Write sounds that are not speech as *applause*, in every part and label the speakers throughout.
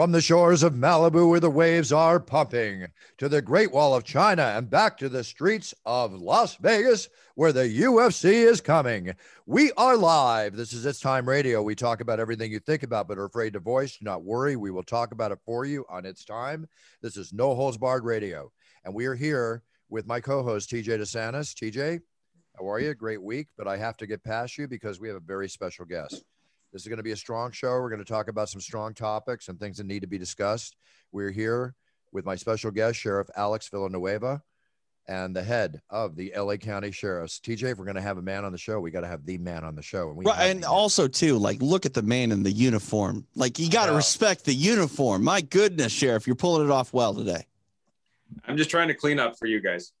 Speaker 1: From the shores of Malibu, where the waves are pumping, to the Great Wall of China, and back to the streets of Las Vegas, where the UFC is coming. We are live. This is It's Time Radio. We talk about everything you think about but are afraid to voice. Do not worry. We will talk about it for you on It's Time. This is No Holds Barred Radio. And we are here with my co host, TJ De Santis. TJ, how are you? Great week, but I have to get past you because we have a very special guest. This is going to be a strong show. We're going to talk about some strong topics and things that need to be discussed. We're here with my special guest, Sheriff Alex Villanueva, and the head of the LA County Sheriffs. TJ, if we're going to have a man on the show, we got to have the man on the show.
Speaker 2: And, we right, and also, too, like look at the man in the uniform. Like you got to respect the uniform. My goodness, Sheriff, you're pulling it off well today.
Speaker 3: I'm just trying to clean up for you guys.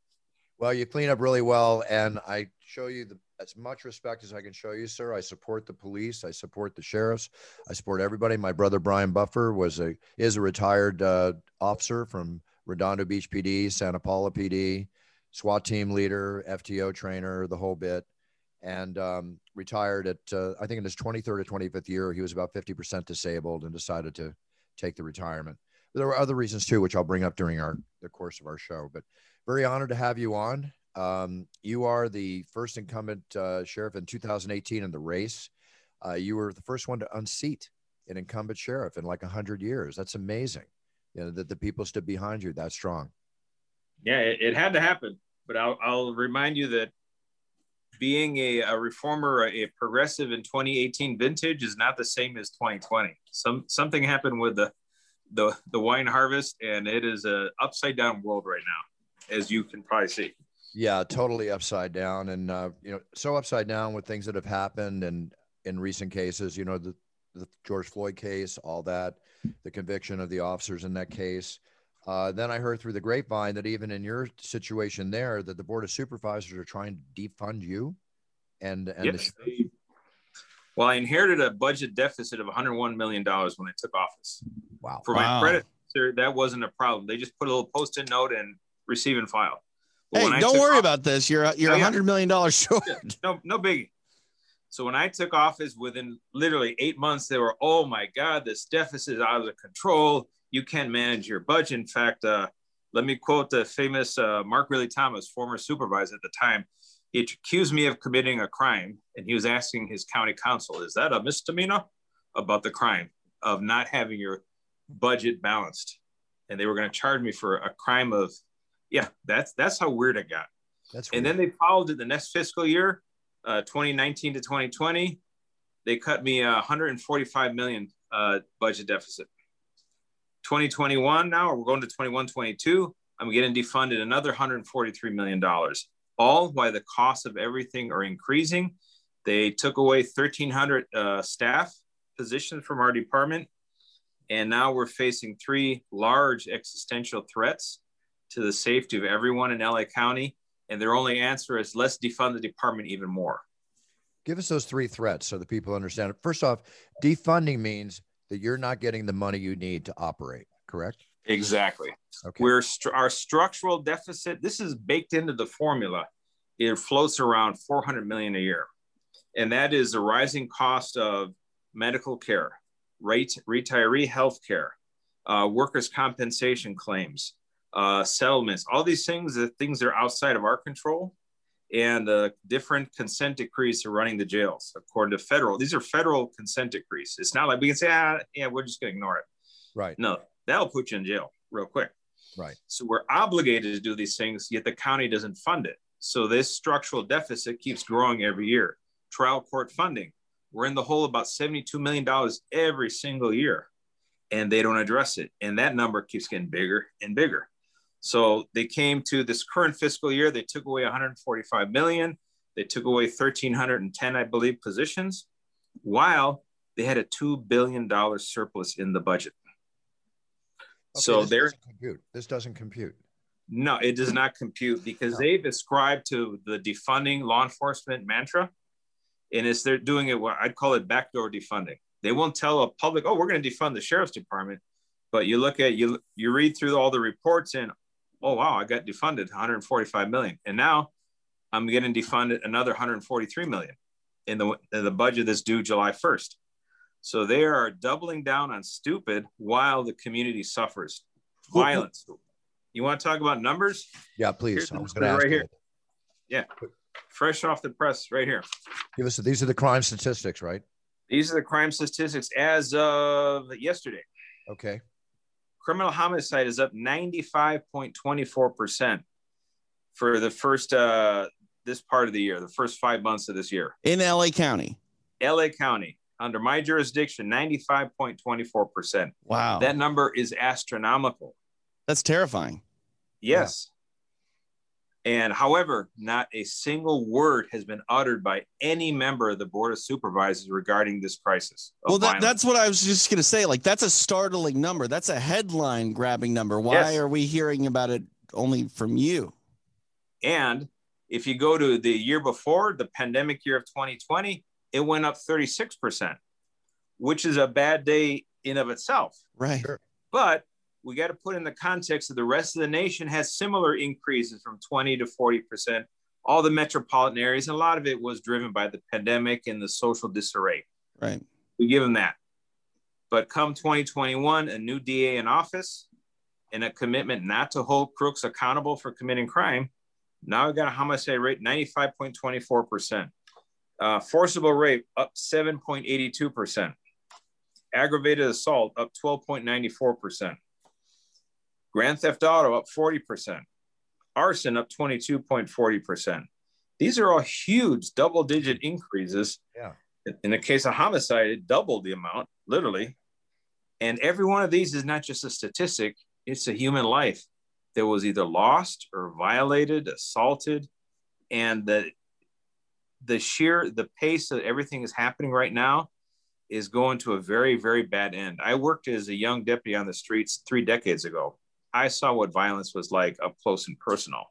Speaker 1: Well, you clean up really well, and I show you the as much respect as I can show you, sir. I support the police. I support the sheriffs. I support everybody. My brother Brian Buffer was a is a retired uh, officer from Redondo Beach PD, Santa Paula PD, SWAT team leader, FTO trainer, the whole bit, and um, retired at uh, I think in his 23rd or 25th year. He was about 50% disabled and decided to take the retirement. But there were other reasons too, which I'll bring up during our the course of our show. But very honored to have you on. Um, you are the first incumbent uh, sheriff in 2018 in the race. Uh, you were the first one to unseat an incumbent sheriff in like 100 years. That's amazing. You know, that the people stood behind you that strong.
Speaker 3: Yeah, it, it had to happen. But I'll, I'll, remind you that being a, a reformer, a, progressive in 2018 vintage is not the same as 2020. Some something happened with the the the wine harvest, and it is a upside down world right now, as you can probably see.
Speaker 1: Yeah, totally upside down, and uh, you know, so upside down with things that have happened, and in recent cases, you know, the, the George Floyd case, all that, the conviction of the officers in that case. Uh, then I heard through the grapevine that even in your situation there, that the board of supervisors are trying to defund you, and and
Speaker 3: yes, the- well, I inherited a budget deficit of 101 million dollars when I took office.
Speaker 1: Wow!
Speaker 3: For
Speaker 1: wow.
Speaker 3: my predecessor, that wasn't a problem. They just put a little post-it note and receive and file
Speaker 2: hey, don't worry off, about this. You're you're a oh, hundred million dollars short.
Speaker 3: No, no biggie. So when I took office, within literally eight months, they were, oh my God, this deficit is out of control. You can't manage your budget. In fact, uh, let me quote the famous uh, Mark Ridley-Thomas, former supervisor at the time. He accused me of committing a crime, and he was asking his county council, "Is that a misdemeanor?" About the crime of not having your budget balanced, and they were going to charge me for a crime of yeah, that's that's how weird it got. That's and then they followed it the next fiscal year, uh, 2019 to 2020. They cut me a 145 million uh, budget deficit. 2021 now, we're going to 21, 22. I'm getting defunded another 143 million dollars. All while the costs of everything are increasing. They took away 1,300 uh, staff positions from our department, and now we're facing three large existential threats to the safety of everyone in LA County. And their only answer is let's defund the department even more.
Speaker 1: Give us those three threats so the people understand it. First off, defunding means that you're not getting the money you need to operate, correct?
Speaker 3: Exactly. Okay. We're st- our structural deficit, this is baked into the formula. It floats around 400 million a year. And that is the rising cost of medical care, rate, retiree health care, uh, workers' compensation claims, uh, settlements, all these things, the things that are outside of our control, and uh, different consent decrees are running the jails according to federal. These are federal consent decrees. It's not like we can say, ah, yeah, we're just going to ignore it.
Speaker 1: Right.
Speaker 3: No, that'll put you in jail real quick.
Speaker 1: Right.
Speaker 3: So we're obligated to do these things, yet the county doesn't fund it. So this structural deficit keeps growing every year. Trial court funding, we're in the hole about $72 million every single year, and they don't address it. And that number keeps getting bigger and bigger. So they came to this current fiscal year, they took away 145 million. They took away 1,310, I believe, positions, while they had a $2 billion surplus in the budget.
Speaker 1: Okay, so this doesn't compute. This doesn't compute.
Speaker 3: No, it does not compute because they've ascribed to the defunding law enforcement mantra. And it's they're doing it what I'd call it backdoor defunding. They won't tell a public, oh, we're going to defund the sheriff's department. But you look at you you read through all the reports and oh wow, I got defunded 145 million. And now I'm getting defunded another 143 million in the in the budget that's due July 1st. So they are doubling down on stupid while the community suffers violence. You want to talk about numbers?
Speaker 1: Yeah, please. I was going to ask
Speaker 3: right here. Yeah, fresh off the press, right here.
Speaker 1: Give us these are the crime statistics, right?
Speaker 3: These are the crime statistics as of yesterday.
Speaker 1: Okay.
Speaker 3: Criminal homicide is up 95.24% for the first uh this part of the year, the first five months of this year.
Speaker 2: In LA County.
Speaker 3: LA County, under my jurisdiction, 95.24%.
Speaker 2: Wow.
Speaker 3: That number is astronomical.
Speaker 2: That's terrifying.
Speaker 3: Yes. And however, not a single word has been uttered by any member of the Board of Supervisors regarding this crisis.
Speaker 2: Well, that, that's what I was just going to say. Like, that's a startling number. That's a headline grabbing number. Why
Speaker 3: Yes.
Speaker 2: are we hearing about it only from you?
Speaker 3: And if you go to the year before, the pandemic year of 2020, it went up 36%, which is a bad day in of itself.
Speaker 2: Right.
Speaker 1: Sure.
Speaker 3: But we got to put in the context that the rest of the nation has similar increases from 20 to 40%. All the metropolitan areas, and a lot of it was driven by the pandemic and the social disarray.
Speaker 2: Right.
Speaker 3: We give them that. But come 2021, a new DA in office and a commitment not to hold crooks accountable for committing crime. Now we got a homicide rate 95.24%. Uh, forcible rape up 7.82%. Aggravated assault up 12.94%. Grand theft auto up 40%. Arson up 22.40%. These are all huge double digit increases.
Speaker 1: Yeah.
Speaker 3: In the case of homicide, it doubled the amount, literally. And every one of these is not just a statistic, it's a human life that was either lost or violated, assaulted. And the the sheer the pace that everything is happening right now is going to a very, very bad end. I worked as a young deputy on the streets three decades ago. I saw what violence was like up close and personal.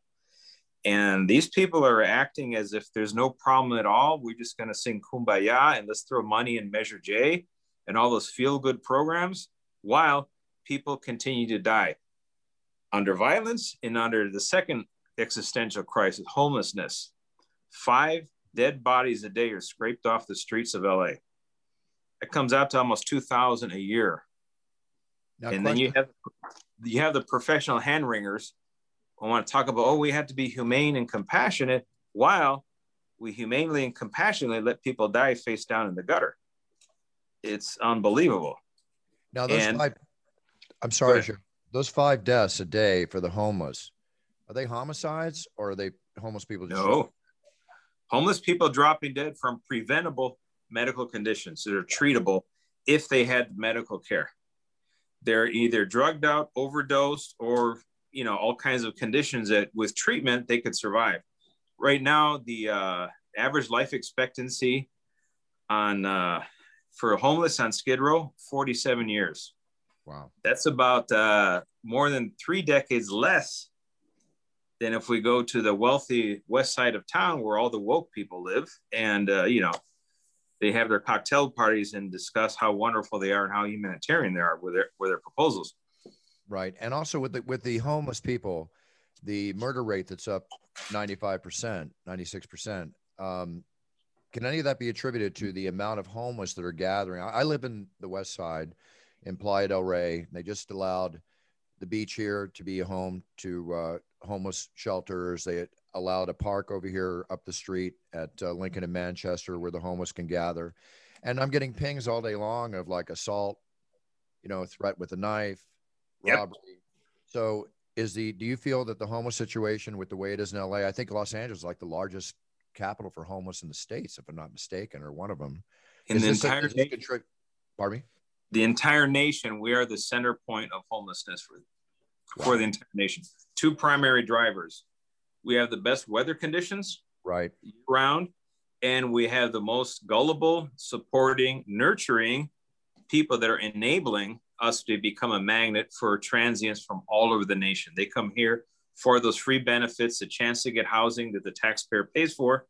Speaker 3: And these people are acting as if there's no problem at all. We're just going to sing kumbaya and let's throw money in Measure J and all those feel good programs while people continue to die under violence and under the second existential crisis, homelessness. Five dead bodies a day are scraped off the streets of LA. It comes out to almost 2,000 a year
Speaker 1: Now,
Speaker 3: and then you have you have the professional hand wringers who want to talk about oh we have to be humane and compassionate while we humanely and compassionately let people die face down in the gutter it's unbelievable
Speaker 1: now those
Speaker 3: and-
Speaker 1: five. I'm sorry. Those five deaths a day for the homeless. Are they homicides or are they homeless people? just-
Speaker 3: no homeless people dropping dead from preventable medical conditions that are treatable if they had medical care they're either drugged out overdosed or you know all kinds of conditions that with treatment they could survive right now the uh, average life expectancy on uh, for a homeless on skid row 47 years
Speaker 1: Wow.
Speaker 3: that's about uh, more than three decades less than if we go to the wealthy west side of town where all the woke people live and uh, you know they have their cocktail parties and discuss how wonderful they are and how humanitarian they are with their with their proposals
Speaker 1: Right. And also with the with the homeless people, the murder rate that's up 95%, 96%. Um, can any of that be attributed to the amount of homeless that are gathering? I, I live in the west side in Playa del Rey. They just allowed the beach here to be a home to uh, homeless shelters. They allowed a park over here up the street at uh, Lincoln and Manchester where the homeless can gather. And I'm getting pings all day long of like assault, you know, threat with a knife,
Speaker 3: Yep.
Speaker 1: robbery. So is the do you feel that the homeless situation with the way it is in LA, I think Los Angeles is like the largest capital for homeless in the states, if I'm not mistaken, or one of them.
Speaker 3: in
Speaker 1: Is
Speaker 3: the
Speaker 1: this a-
Speaker 3: entire nation,
Speaker 1: contri- pardon me?
Speaker 3: the entire nation we are the center point of homelessness for for the entire nation two primary drivers we have the best weather conditions
Speaker 1: Right.
Speaker 3: round and we have the most gullible supporting nurturing people that are enabling us to become a magnet for transients from all over the nation they come here for those free benefits, the chance to get housing that the taxpayer pays for,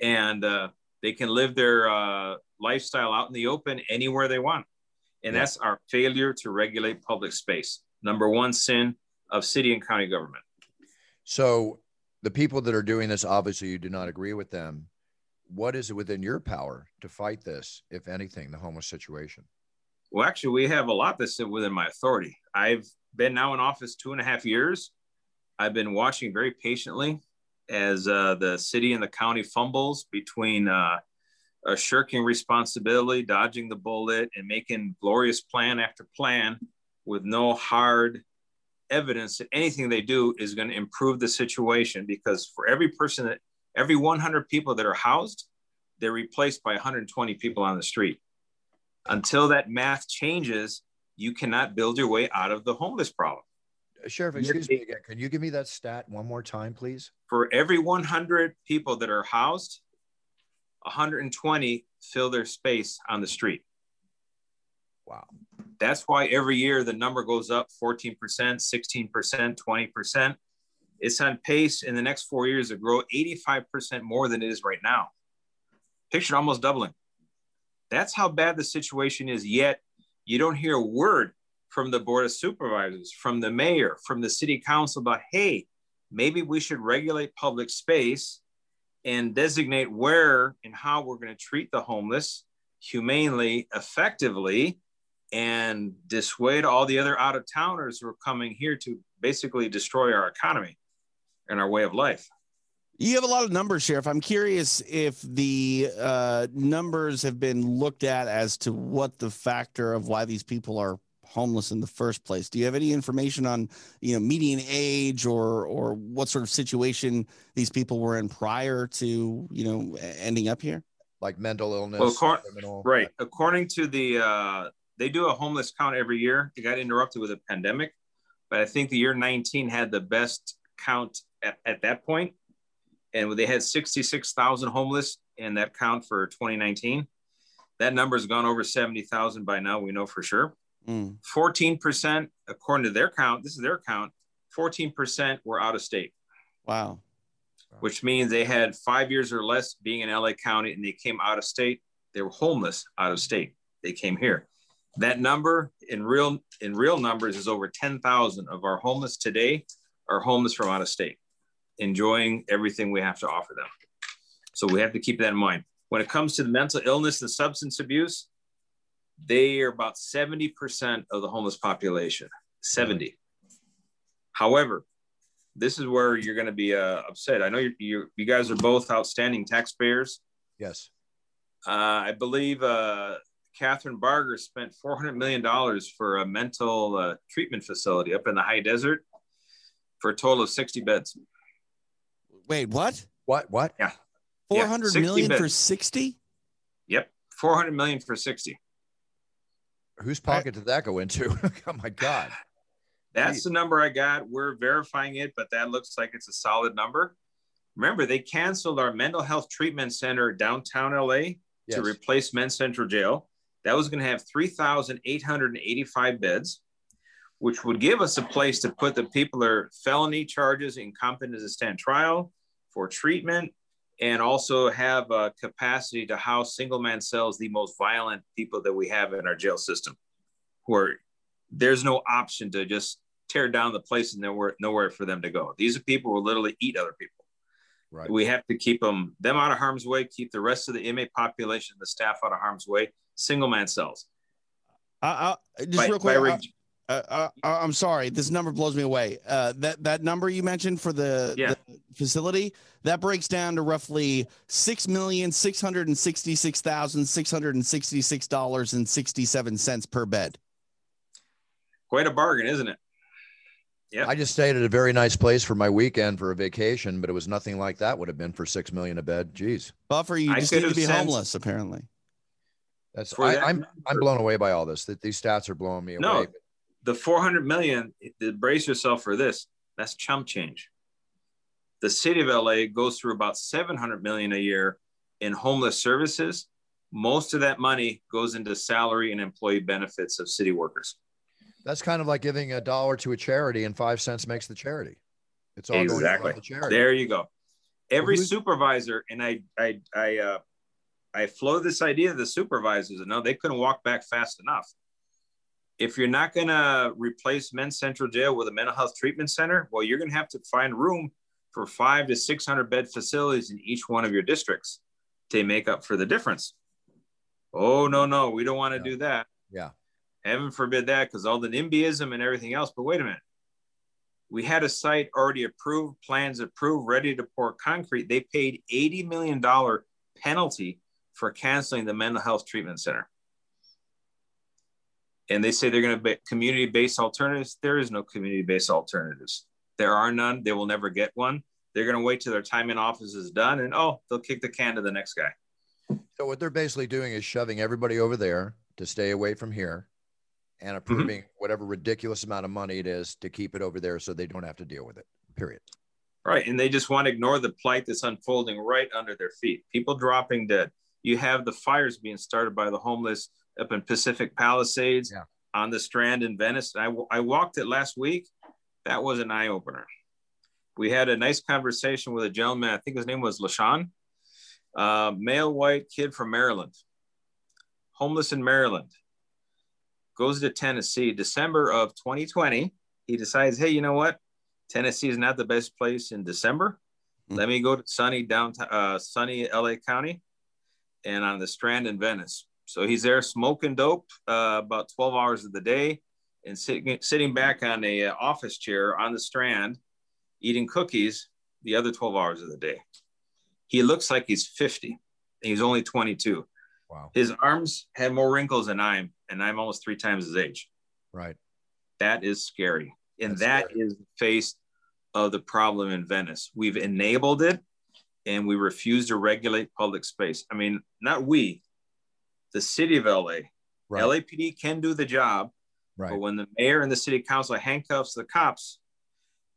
Speaker 3: and uh, they can live their uh, lifestyle out in the open anywhere they want. And yeah. that's our failure to regulate public space. Number one sin of city and county government.
Speaker 1: So, the people that are doing this, obviously, you do not agree with them. What is it within your power to fight this, if anything, the homeless situation?
Speaker 3: Well, actually, we have a lot that's within my authority. I've been now in office two and a half years. I've been watching very patiently as uh, the city and the county fumbles between uh, shirking responsibility, dodging the bullet, and making glorious plan after plan with no hard evidence that anything they do is going to improve the situation. Because for every person that, every 100 people that are housed, they're replaced by 120 people on the street. Until that math changes, you cannot build your way out of the homeless problem.
Speaker 1: Sheriff, excuse me again. Can you give me that stat one more time, please?
Speaker 3: For every 100 people that are housed, 120 fill their space on the street.
Speaker 1: Wow.
Speaker 3: That's why every year the number goes up 14%, 16%, 20%. It's on pace in the next four years to grow 85% more than it is right now. Picture almost doubling. That's how bad the situation is. Yet you don't hear a word from the board of supervisors, from the mayor, from the city council about, hey, maybe we should regulate public space and designate where and how we're going to treat the homeless humanely, effectively, and dissuade all the other out of towners who are coming here to basically destroy our economy and our way of life.
Speaker 2: You have a lot of numbers, Sheriff. I'm curious if the uh, numbers have been looked at as to what the factor of why these people are homeless in the first place. Do you have any information on, you know, median age or or what sort of situation these people were in prior to, you know, ending up here?
Speaker 1: Like mental illness, well,
Speaker 3: criminal. right? According to the, uh, they do a homeless count every year. It got interrupted with a pandemic, but I think the year 19 had the best count at, at that point, and they had 66,000 homeless in that count for 2019. That number has gone over 70,000 by now. We know for sure. Hmm. 14%, according to their count, this is their count, 14% were out of state.
Speaker 2: Wow.
Speaker 3: Which means they had five years or less being in LA County and they came out of state. They were homeless out of state. They came here. That number in real in real numbers is over 10,000 of our homeless today are homeless from out of state, enjoying everything we have to offer them. So we have to keep that in mind. When it comes to the mental illness and substance abuse, they are about 70% of the homeless population 70 however this is where you're going to be uh, upset i know you you you guys are both outstanding taxpayers
Speaker 1: yes
Speaker 3: uh, i believe uh, kathryn barger spent 400 million dollars for a mental uh, treatment facility up in the high desert for a total of 60 beds
Speaker 2: wait what
Speaker 1: what what
Speaker 3: yeah
Speaker 2: 400 yeah, million beds. for 60
Speaker 3: yep 400 million for 60
Speaker 1: Whose pocket I, did that go into? *laughs* oh my God.
Speaker 3: That's Jeez. the number I got. We're verifying it, but that looks like it's a solid number. Remember, they canceled our mental health treatment center downtown LA yes. to replace Men's Central Jail. That was going to have 3,885 beds, which would give us a place to put the people that are felony charges, incompetent to stand trial for treatment, and also have a capacity to house single man cells, the most violent people that we have in our jail system, where there's no option to just tear down the place and nowhere, nowhere for them to go. These are people who literally eat other people. Right. We have to keep them them out of harm's way, keep the rest of the inmate population, the staff out of harm's way. Single man cells.
Speaker 2: Uh, uh, just by, real quick, uh, uh, uh, uh, I'm sorry, this number blows me away. Uh, that that number you mentioned for the, yeah. the, facility that breaks down to roughly six million six hundred and sixty six thousand six hundred and sixty six dollars and sixty seven cents per bed.
Speaker 3: Quite a bargain, isn't it?
Speaker 1: Yeah. I just stayed at a very nice place for my weekend for a vacation, but it was nothing like that would have been for six million a bed. Jeez,
Speaker 2: Buffer, you I just need to be sensed- homeless, apparently.
Speaker 1: That's I, am I'm, I'm blown away by all this. That these stats are blowing me no, away
Speaker 3: the 400 million, brace yourself for this. That's chump change. The city of LA goes through about 700 million a year in homeless services. Most of that money goes into salary and employee benefits of city workers.
Speaker 1: That's kind of like giving a dollar to a charity and five cents makes the charity. It's all
Speaker 3: exactly.
Speaker 1: going to the charity.
Speaker 3: There you go. Every supervisor, and I, I, I, uh, I flow this idea to the supervisors, and no, they couldn't walk back fast enough. If you're not going to replace Men's Central Jail with a mental health treatment center, well, you're going to have to find room for five to 600 bed facilities in each one of your districts to make up for the difference. Oh, no, no, we don't want to
Speaker 1: Yeah.
Speaker 3: do that.
Speaker 1: Yeah.
Speaker 3: Heaven forbid that because all the NIMBYism and everything else. But wait a minute. We had a site already approved, plans approved, ready to pour concrete. They paid $80 million penalty for canceling the mental health treatment center. And they say they're going to be community based alternatives. There is no community based alternatives. There are none. They will never get one. They're going to wait till their time in office is done and oh, they'll kick the can to the next guy.
Speaker 1: So what they're basically doing is shoving everybody over there to stay away from here and mm-hmm. approving whatever ridiculous amount of money it is to keep it over there so they don't have to deal with it. Period.
Speaker 3: Right. And they just want to ignore the plight that's unfolding right under their feet. People dropping dead. You have the fires being started by the homeless up in Pacific Palisades
Speaker 1: Yeah.
Speaker 3: on the Strand in Venice. I, I walked it last week. That was an eye opener. We had a nice conversation with a gentleman. I think his name was LaShawn, uh, male white kid from Maryland, homeless in Maryland, goes to Tennessee. December of 2020, he decides, hey, you know what? Tennessee is not the best place in December.
Speaker 2: Mm.
Speaker 3: Let me go to sunny downtown, uh, sunny LA County, and on the Strand in Venice. So he's there smoking dope uh, about 12 hours of the day, and sitting sitting back on a uh, office chair on the Strand, eating cookies the other 12 hours of the day. He looks like he's 50. and He's only 22.
Speaker 1: Wow.
Speaker 3: His arms have more wrinkles than I'm, and I'm almost three times his age.
Speaker 1: Right.
Speaker 3: That is scary. And
Speaker 1: That's
Speaker 3: that
Speaker 1: scary.
Speaker 3: is the face of the problem in Venice. We've enabled it and we refuse to regulate public space. I mean, not we, the city of LA.
Speaker 1: Right.
Speaker 3: LAPD can do the job,
Speaker 1: right.
Speaker 3: but when the mayor and the city council handcuffs the cops,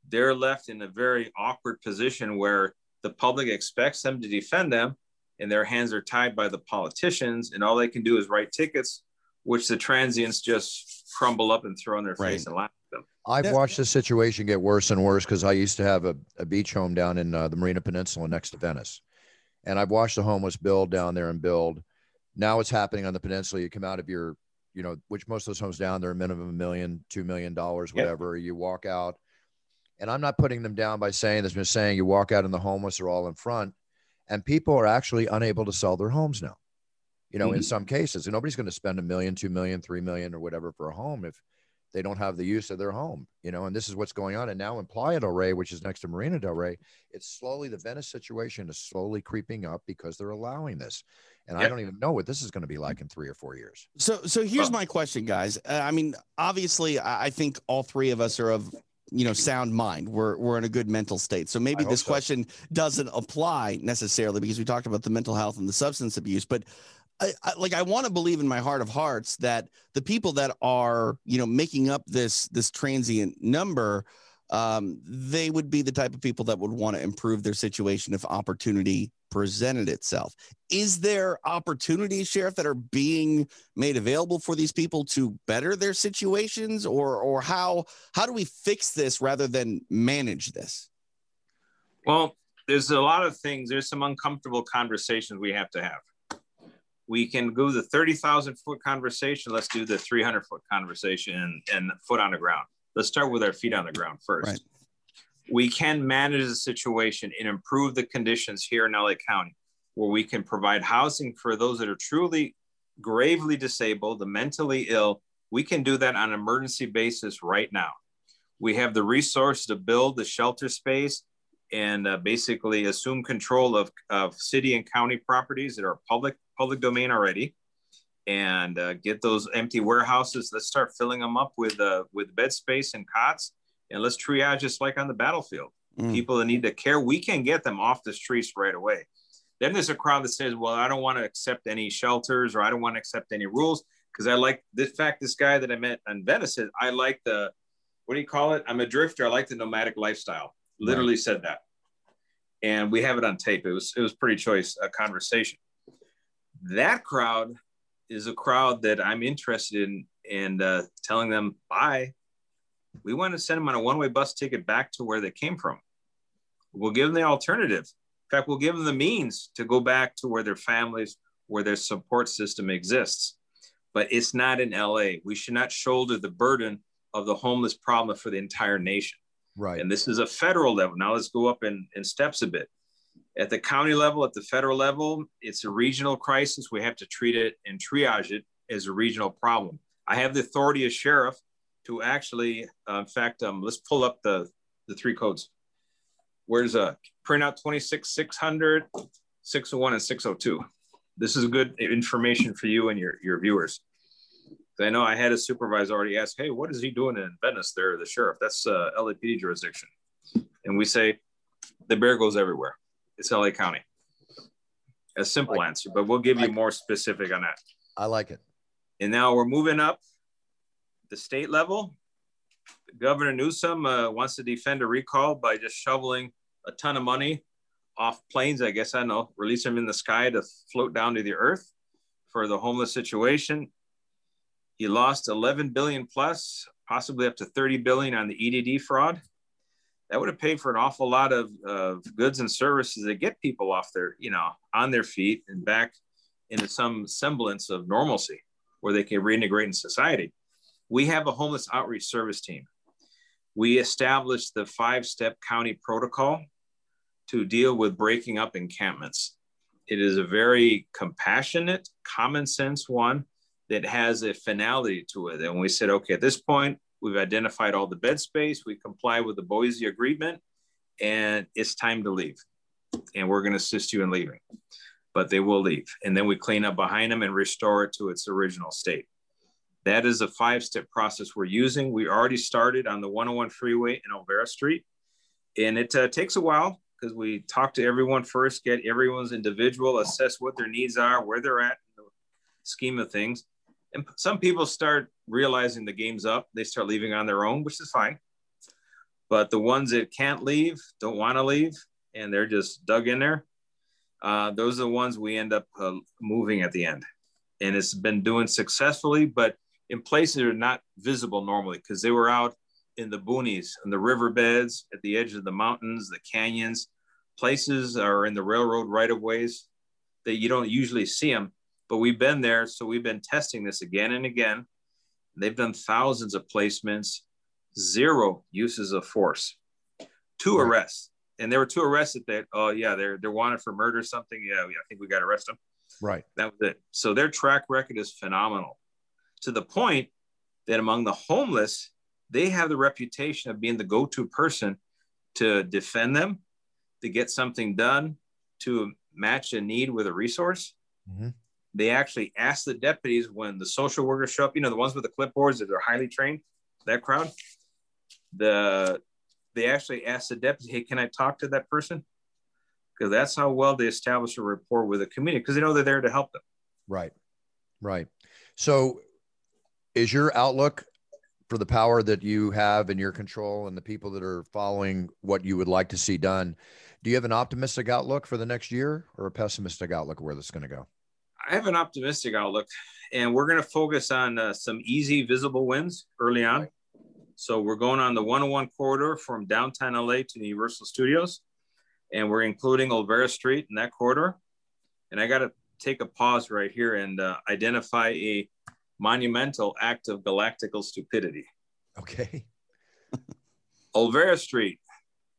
Speaker 3: they're left in a very awkward position where the public expects them to defend them and their hands are tied by the politicians and all they can do is write tickets which the transients just crumble up and throw in their face and laugh them
Speaker 1: I've
Speaker 2: Yeah.
Speaker 1: watched this situation get worse and worse because I used to have a, a beach home down in uh, the Marina Peninsula next to Venice. And I've watched the homeless build down there and build. Now it's happening on the peninsula. You come out of your, you know, which most of those homes down there are minimum a million, two million dollars,
Speaker 3: Yep.
Speaker 1: whatever. You walk out, and I'm not putting them down by saying this, I'm just saying you walk out and the homeless are all in front, and people are actually unable to sell their homes now. You know, in
Speaker 3: Mhm.
Speaker 1: some cases, and nobody's going to spend a million, two million, three million, or whatever for a home if they don't have the use of their home, you know, and this is what's going on. And now in Playa del Rey, which is next to Marina del Rey, it's slowly the Venice situation is slowly creeping up because they're allowing this. And I don't even know what this is going to be like in three or four years.
Speaker 2: So, so here's my question, guys. Uh, I mean, obviously, I, I think all three of us are of you know sound mind. We're we're in a good mental state. So maybe this
Speaker 1: so.
Speaker 2: question doesn't apply necessarily because we talked about the mental health and the substance abuse, but. I, like I want to believe in my heart of hearts that the people that are you know making up this this transient number um, they would be the type of people that would want to improve their situation if opportunity presented itself. Is there opportunities, Sheriff, that are being made available for these people to better their situations, or or how how do we fix this rather than manage this?
Speaker 3: well there's a lot of things there's some uncomfortable conversations we have to have we can go the 30,000 foot conversation let's do the 300 foot conversation and, and foot on the ground let's start with our feet on the ground first
Speaker 2: Right.
Speaker 3: we can manage the situation and improve the conditions here in LA County, where we can provide housing for those that are truly gravely disabled, the mentally ill. We can do that on an emergency basis right now. We have the resource to build the shelter space and uh, basically assume control of, of city and county properties that are public public domain already and uh, get those empty warehouses let's start filling them up with uh, with bed space and cots and let's triage just like on the battlefield.
Speaker 2: Mm.
Speaker 3: People that need the care, we can get them off the streets right away. Then there's a crowd that says, "Well, I don't want to accept any shelters, or I don't want to accept any rules because I like the fact this guy that I met in Venice said I like the what do you call it? I'm a drifter. I like the nomadic lifestyle. Literally said that, and we have it on tape. It was it was pretty choice uh, conversation. That crowd is a crowd that I'm interested in and uh, telling them bye we want to send them on a one-way bus ticket back to where they came from. We'll give them the alternative. In fact, we'll give them the means to go back to where their families, where their support system exists. But it's not in LA. We should not shoulder the burden of the homeless problem for the entire nation.
Speaker 1: Right.
Speaker 3: And this is a federal level. Now let's go up in, in steps a bit. At the county level, at the federal level, it's a regional crisis. We have to treat it and triage it as a regional problem. I have the authority as sheriff to actually, uh, in fact, um, let's pull up the, the three codes. Where's a uh, print out 26, 600, 601, and 602. This is good information for you and your, your viewers. I know I had a supervisor already ask, hey, what is he doing in Venice there, the sheriff? That's uh, LAPD jurisdiction. And we say, the bear goes everywhere. It's LA County. A simple like, answer, but we'll give like, you more specific on that.
Speaker 1: I like it.
Speaker 3: And now we're moving up the state level. Governor Newsom uh, wants to defend a recall by just shoveling a ton of money off planes. I guess I know, release them in the sky to float down to the earth for the homeless situation. He lost 11 billion plus, possibly up to 30 billion on the EDD fraud. That would have paid for an awful lot of, of goods and services that get people off their, you know, on their feet and back into some semblance of normalcy where they can reintegrate in society. We have a homeless outreach service team. We established the five step county protocol to deal with breaking up encampments. It is a very compassionate, common sense one that has a finality to it. And we said, okay, at this point, we've identified all the bed space, we comply with the Boise Agreement, and it's time to leave. And we're going to assist you in leaving. But they will leave. And then we clean up behind them and restore it to its original state. That is a five step process we're using. We already started on the 101 freeway in Olvera Street. And it uh, takes a while because we talk to everyone first, get everyone's individual, assess what their needs are, where they're at in the scheme of things and some people start realizing the game's up. They start leaving on their own, which is fine. But the ones that can't leave, don't want to leave, and they're just dug in there, uh, those are the ones we end up uh, moving at the end. And it's been doing successfully, but in places that are not visible normally because they were out in the boonies and the riverbeds at the edge of the mountains, the canyons. Places are in the railroad right of ways that you don't usually see them but we've been there. So we've been testing this again and again. They've done thousands of placements, zero uses of force, two right. arrests. And there were two arrested that, oh, yeah, they're, they're wanted for murder or something. Yeah, I think we got to arrest them.
Speaker 1: Right.
Speaker 3: That was it. So their track record is phenomenal to the point that among the homeless, they have the reputation of being the go to person to defend them, to get something done, to match a need with a resource. Mm-hmm they actually ask the deputies when the social workers show up, you know, the ones with the clipboards that are highly trained, that crowd, the they actually ask the deputy, hey, can I talk to that person? Because that's how well they establish a rapport with the community because they know they're there to help them.
Speaker 1: Right. Right. So is your outlook for the power that you have in your control and the people that are following what you would like to see done? Do you have an optimistic outlook for the next year or a pessimistic outlook where this is going to go?
Speaker 3: I have an optimistic outlook, and we're going to focus on uh, some easy, visible wins early on. So we're going on the 101 corridor from downtown LA to Universal Studios, and we're including Olvera Street in that corridor. And I got to take a pause right here and uh, identify a monumental act of galactical stupidity.
Speaker 1: Okay. *laughs*
Speaker 3: Olvera Street.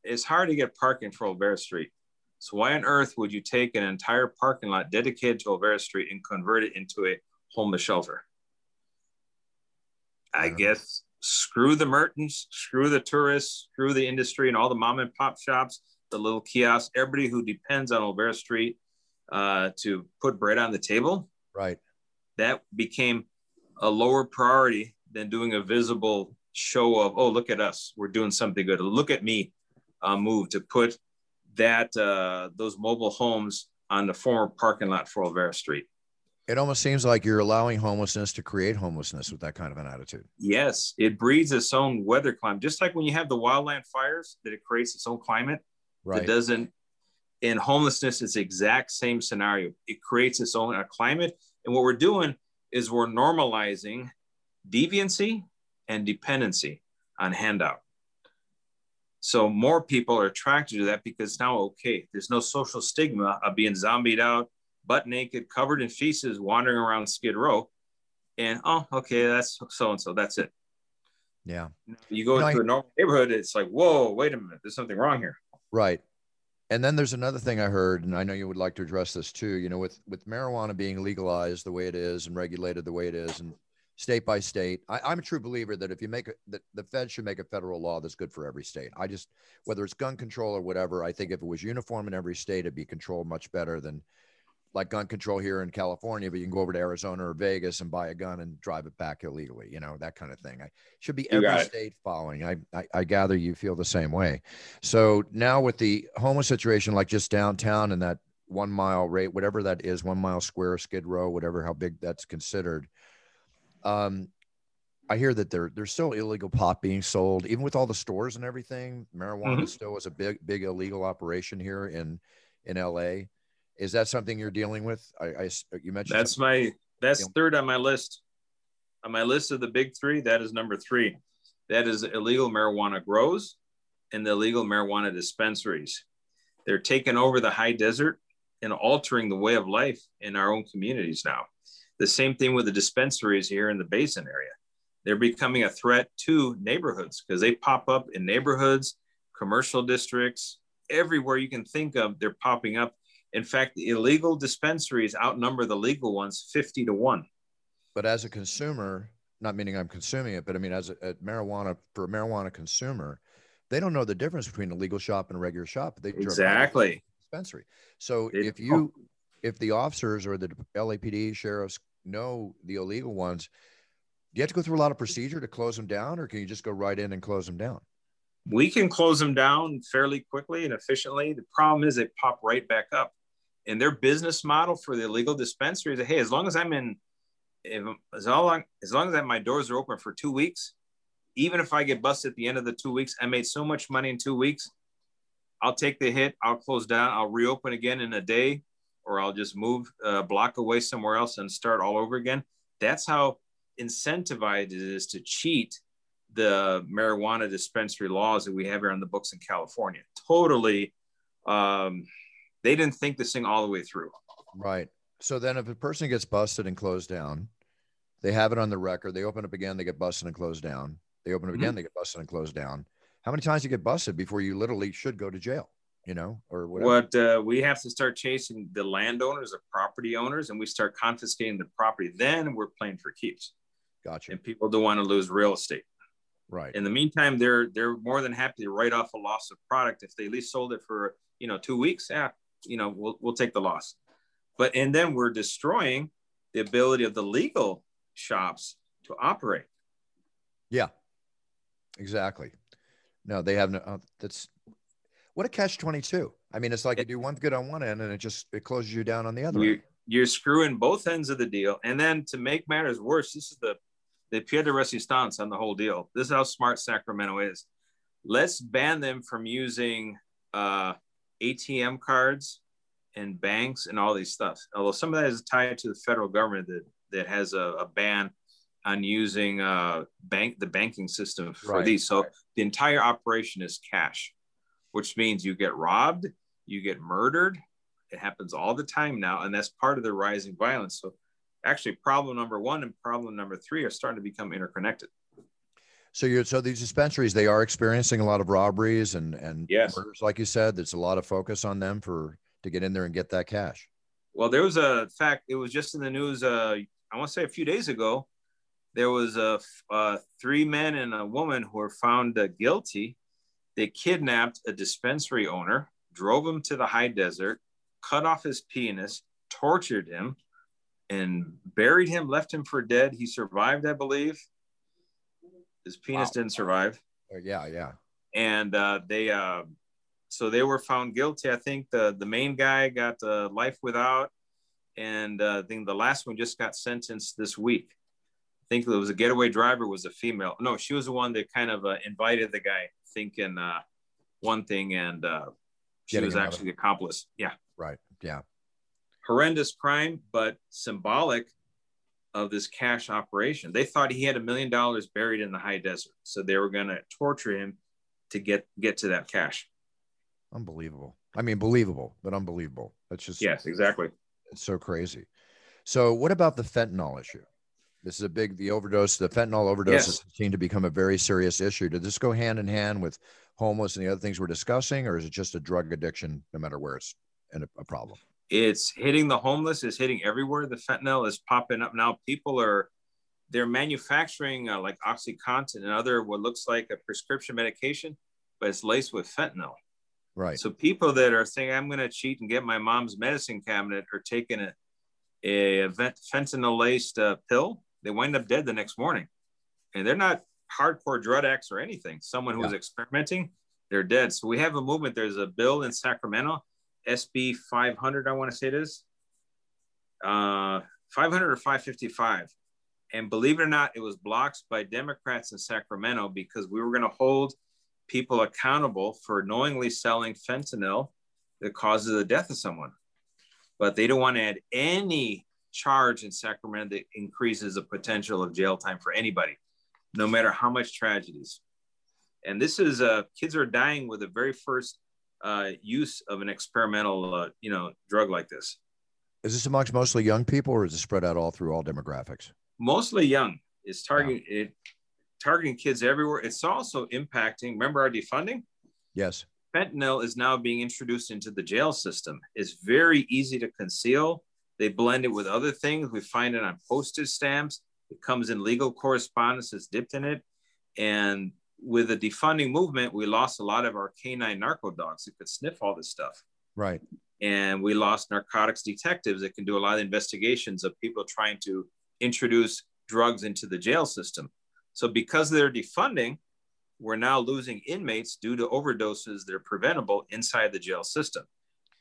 Speaker 3: It's hard to get parking for Olvera Street. So why on earth would you take an entire parking lot dedicated to Olvera Street and convert it into a homeless shelter? I guess screw the merchants, screw the tourists, screw the industry and all the mom and pop shops, the little kiosks, everybody who depends on Olvera Street uh, to put bread on the table.
Speaker 1: Right.
Speaker 3: That became a lower priority than doing a visible show of, oh, look at us, we're doing something good. Look at me uh, move to put that uh, those mobile homes on the former parking lot for Olvera Street.
Speaker 1: It almost seems like you're allowing homelessness to create homelessness with that kind of an attitude.
Speaker 3: Yes, it breeds its own weather climate. Just like when you have the wildland fires, that it creates its own climate. Right. It doesn't. In homelessness, it's the exact same scenario. It creates its own climate, and what we're doing is we're normalizing deviancy and dependency on handout. So more people are attracted to that because it's now okay. There's no social stigma of being zombied out, butt naked, covered in feces, wandering around Skid Row, and oh, okay, that's so and so. That's it.
Speaker 1: Yeah.
Speaker 3: You go
Speaker 1: You know,
Speaker 3: into
Speaker 1: I-
Speaker 3: a normal neighborhood, it's like, whoa, wait a minute, there's something wrong here.
Speaker 1: Right. And then there's another thing I heard, and I know you would like to address this too. You know, with with marijuana being legalized the way it is and regulated the way it is, and state by state, I, I'm a true believer that if you make a, that the Fed should make a federal law that's good for every state. I just whether it's gun control or whatever, I think if it was uniform in every state, it'd be controlled much better than like gun control here in California, but you can go over to Arizona or Vegas and buy a gun and drive it back illegally, you know, that kind of thing. I should be
Speaker 3: You
Speaker 1: every state following. I, I I gather you feel the same way. So now with the homeless situation, like just downtown and that one mile rate, whatever that is, one mile square, Skid Row, whatever how big that's considered. Um, I hear that there there's still illegal pot being sold, even with all the stores and everything. Marijuana
Speaker 3: Mhm.
Speaker 1: still is a big big illegal operation here in in LA. Is that something you're dealing with? I you mentioned
Speaker 3: That's my that's third on my list. On my list of the big three, that is number three. That is illegal marijuana grows and the illegal marijuana dispensaries. They're taking over the high desert and altering the way of life in our own communities now. The same thing with the dispensaries here in the basin area. They're becoming a threat to neighborhoods because they pop up in neighborhoods, commercial districts, everywhere you can think of, they're popping up. In fact, the illegal dispensaries outnumber the legal ones 50 to 1.
Speaker 1: but as a consumer, not meaning I'm consuming it, but I mean as a, a marijuana for a marijuana consumer, they don't know the difference between a legal shop and a regular shop. They drive right into the
Speaker 3: Exactly.
Speaker 1: dispensary. So if you if the officers or the LAPD sheriffs know the illegal ones, do you have to go through a lot of procedure to close them down, or can you just go right in and close them down?
Speaker 3: We can close them down fairly quickly and efficiently. The problem is they pop right back up. And their business model for the illegal dispensaries, hey, as long as I'm in, if, as long as long as my doors are open for two weeks, even if I get busted at the end of the two weeks, I made so much money in two weeks. I'll take the hit. I'll close down. I'll reopen again in a day, or I'll just move a block away somewhere else and start all over again. That's how incentivized it is to cheat the marijuana dispensary laws that we have here on the books in California. Totally, um, they didn't think this thing all the way through.
Speaker 1: Right. So then, if a person gets busted and closed down, they have it on the record. They open up again, they get busted and closed down. They open up
Speaker 3: Mhm.
Speaker 1: again, they get busted and closed down. How many times do you get busted before you literally should go to jail? You know, or whatever.
Speaker 3: What uh, we have to start chasing the landowners, the property owners, and we start confiscating the property. Then we're playing for keeps,
Speaker 1: Gotcha.
Speaker 3: and people don't want to lose real estate.
Speaker 1: Right.
Speaker 3: In the meantime, they're they're more than happy to write off a loss of product if they at least sold it for you know two weeks. Yeah, you know we'll we'll take the loss. But and then we're destroying the ability of the legal shops to operate.
Speaker 1: Yeah. Exactly. No, they have no. Uh, that's what a catch twenty two. I mean, it's like you do one good on one end, and it just it closes you down on the other.
Speaker 3: you,
Speaker 1: end.
Speaker 3: you're screwing both ends of the deal. And then to make matters worse, this is the the pied de resistance on the whole deal. This is how smart Sacramento is. Let's ban them from using uh, ATM cards and banks and all these stuff. Although some of that is tied to the federal government that that has a, a ban on using uh, bank the banking system for
Speaker 1: Right,
Speaker 3: these. So
Speaker 1: right.
Speaker 3: the entire operation is cash, which means you get robbed, you get murdered. It happens all the time now, and that's part of the rising violence. So actually, problem number one and problem number three are starting to become interconnected.
Speaker 1: So you're so these dispensaries they are experiencing a lot of robberies and and
Speaker 3: Yes.
Speaker 1: murders, like you said. There's a lot of focus on them for to get in there and get that cash.
Speaker 3: Well, there was a fact. It was just in the news. Uh, I want to say a few days ago. There was a uh, three men and a woman who were found uh, guilty. They kidnapped a dispensary owner, drove him to the high desert, cut off his penis, tortured him, and buried him. Left him for dead. He survived, I believe. His penis
Speaker 1: Wow.
Speaker 3: didn't survive
Speaker 1: Uh, yeah, yeah.
Speaker 3: and uh, they uh, so they were found guilty. I think the the main guy got uh, life without, and uh, I think the last one just got sentenced this week. I think it was a getaway driver was a female. No, she was the one that kind of uh, invited the guy, thinking uh, one thing, and uh, she
Speaker 1: Getting
Speaker 3: was actually the accomplice. Yeah,
Speaker 1: Right. Yeah.
Speaker 3: horrendous crime, but symbolic of this cash operation. They thought he had a million dollars buried in the high desert, so they were going to torture him to get get to that cash.
Speaker 1: Unbelievable. I mean, believable, but unbelievable. That's just
Speaker 3: yes, exactly.
Speaker 1: It's so crazy. So, what about the fentanyl issue? This is a big the overdose. The fentanyl overdoses yes. seem to become a very serious issue. Did this go hand in hand with homeless and the other things we're discussing, or is it just a drug addiction, no matter where it's a problem?
Speaker 3: It's hitting the homeless. It's hitting everywhere. The fentanyl is popping up now. People are they're manufacturing uh, like OxyContin and other what looks like a prescription medication, but it's laced with fentanyl.
Speaker 1: Right.
Speaker 3: So people that are saying I'm going to cheat and get my mom's medicine cabinet are taking a, a fentanyl laced uh, pill. They wind up dead the next morning, and they're not hardcore drug addicts or anything. Someone who yeah. experimenting, they're dead. So we have a movement. There's a bill in Sacramento, SB 500. I want to say it is uh, 500 or 555 and believe it or not, it was blocked by Democrats in Sacramento because we were going to hold people accountable for knowingly selling fentanyl that causes the death of someone. But they don't want to add any charge in Sacramento that increases the potential of jail time for anybody, no matter how much tragedies. And this is uh, kids are dying with the very first uh, use of an experimental, uh, you know, drug like this.
Speaker 1: Is this amongst mostly young people, or is it spread out all through all demographics?
Speaker 3: mostly young. It's targeting yeah. it targeting kids everywhere. It's also impacting. Remember our defunding?
Speaker 1: Yes.
Speaker 3: Fentanyl is now being introduced into the jail system. It's very easy to conceal. They blend it with other things. We find it on postage stamps. It comes in legal correspondence. It's dipped in it. And with the defunding movement, we lost a lot of our canine narco dogs that could sniff all this stuff.
Speaker 1: Right.
Speaker 3: And we lost narcotics detectives that can do a lot of investigations of people trying to introduce drugs into the jail system. So because they're defunding, we're now losing inmates due to overdoses that are preventable inside the jail system.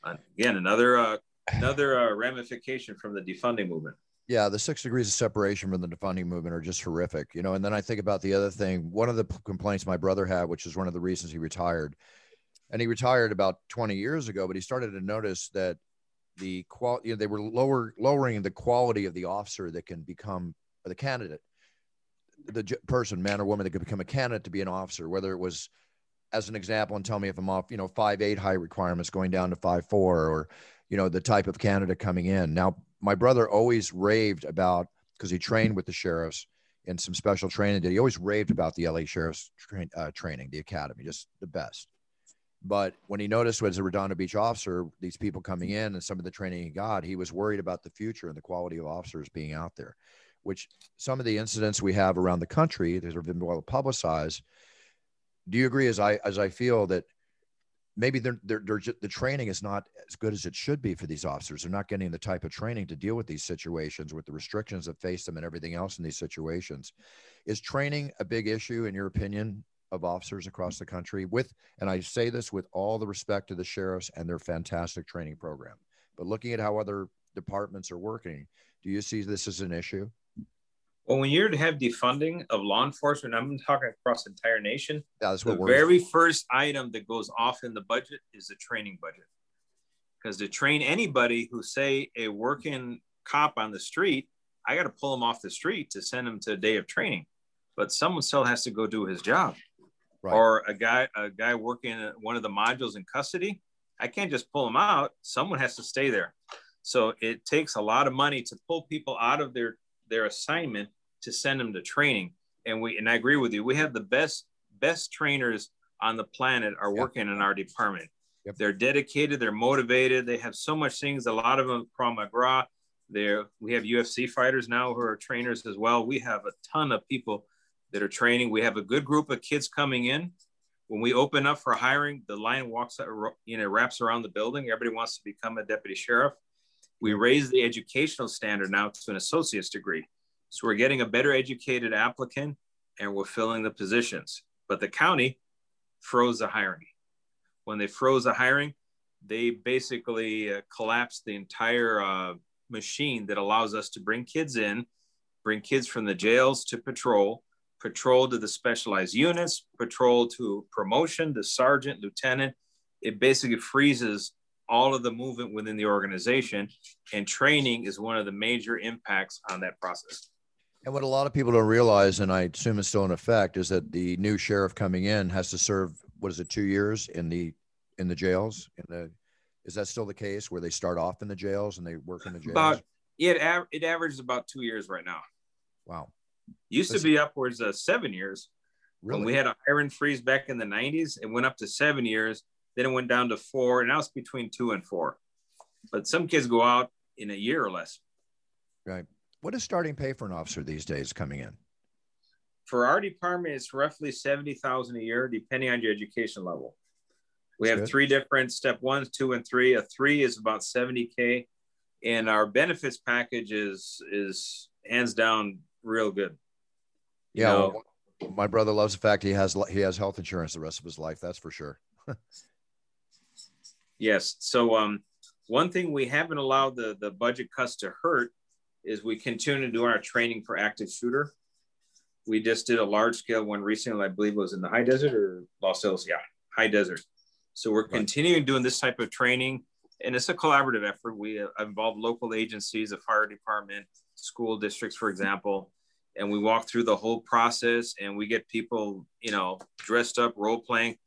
Speaker 3: Again, another uh, another uh, ramification from the defunding movement.
Speaker 1: Yeah, the six degrees of separation from the defunding movement are just horrific, you know. And then I think about the other thing. One of the complaints my brother had, which is one of the reasons he retired, and he retired about 20 years ago, but he started to notice that the quality, you know, they were lower lowering the quality of the officer that can become the candidate, the person, man or woman that could become a candidate to be an officer, whether it was as an example, and tell me if I'm off, you know, five eight high requirements going down to five four, or you know, the type of candidate coming in. Now, my brother always raved about because he trained with the sheriffs in some special training. Did he always raved about the LA sheriff's tra- uh, training, the academy, just the best. But when he noticed as a Redondo Beach officer, these people coming in and some of the training he got, he was worried about the future and the quality of officers being out there, which some of the incidents we have around the country that have been well publicized. Do you agree as I, as I feel that maybe they're, they're, they're just, the training is not as good as it should be for these officers. They're not getting the type of training to deal with these situations with the restrictions that face them and everything else in these situations. Is training a big issue in your opinion of officers across the country with and i say this with all the respect to the sheriffs and their fantastic training program but looking at how other departments are working do you see this as an issue
Speaker 3: well when you're to have defunding of law enforcement i'm talking across the entire nation
Speaker 1: yeah, that's what
Speaker 3: the very first item that goes off in the budget is the training budget. Because to train anybody who say a working cop on the street i got to pull him off the street to send him to a day of training. But someone still has to go do his job. Right. or a guy a guy working one of the modules in custody i can't just pull him out. Someone has to stay there. So it takes a lot of money to pull people out of their their assignment to send them to training and we and i agree with you we have the best best trainers on the planet are yep. working in our department yep. they're dedicated they're motivated they have so much things a lot of them from mcgraw there we have ufc fighters now who are trainers as well we have a ton of people that are training. We have a good group of kids coming in. When we open up for hiring, the line walks, uh, you know, wraps around the building. Everybody wants to become a deputy sheriff. We raise the educational standard now to an associate's degree. So we're getting a better educated applicant and we're filling the positions. But the county froze the hiring. When they froze the hiring, they basically uh, collapsed the entire uh, machine that allows us to bring kids in, bring kids from the jails to patrol, patrol to the specialized units, patrol to promotion to sergeant, lieutenant. It basically freezes all of the movement within the organization, and training is one of the major impacts on that process.
Speaker 1: And what a lot of people don't realize, and I assume it's still in effect, is that the new sheriff coming in has to serve what is it, two years in the in the jails? In the is that still the case where they start off in the jails and they work in the jails?
Speaker 3: About yeah, it, av- it averages about two years right now.
Speaker 1: Wow.
Speaker 3: Used to be upwards of seven years.
Speaker 1: Really?
Speaker 3: When we had a hiring freeze back in the 90s, it went up to seven years. Then it went down to four, and now it's between two and four. But some kids go out in a year or less.
Speaker 1: right. What is starting pay for an officer these days coming in?
Speaker 3: For our department, it's roughly 70,000 a year, depending on your education level. We
Speaker 1: That's
Speaker 3: have
Speaker 1: good.
Speaker 3: three different step ones, two, and three. A three is about 70K. And our benefits package is is hands down real good. You
Speaker 1: Yeah.
Speaker 3: know,
Speaker 1: well, my brother loves the fact he has he has health insurance the rest of his life. That's for sure. *laughs*
Speaker 3: Yes. So um, one thing we haven't allowed the the budget cuts to hurt is we continue to do our training for active shooter. We just did a large scale one recently, I believe it was in the high desert or Los Angeles. Yeah, high desert. So we're continuing doing this type of training, and it's a collaborative effort. We uh, involve local agencies, the fire department, school districts, for example, and we walk through the whole process, and we get people, you know, dressed up, role playing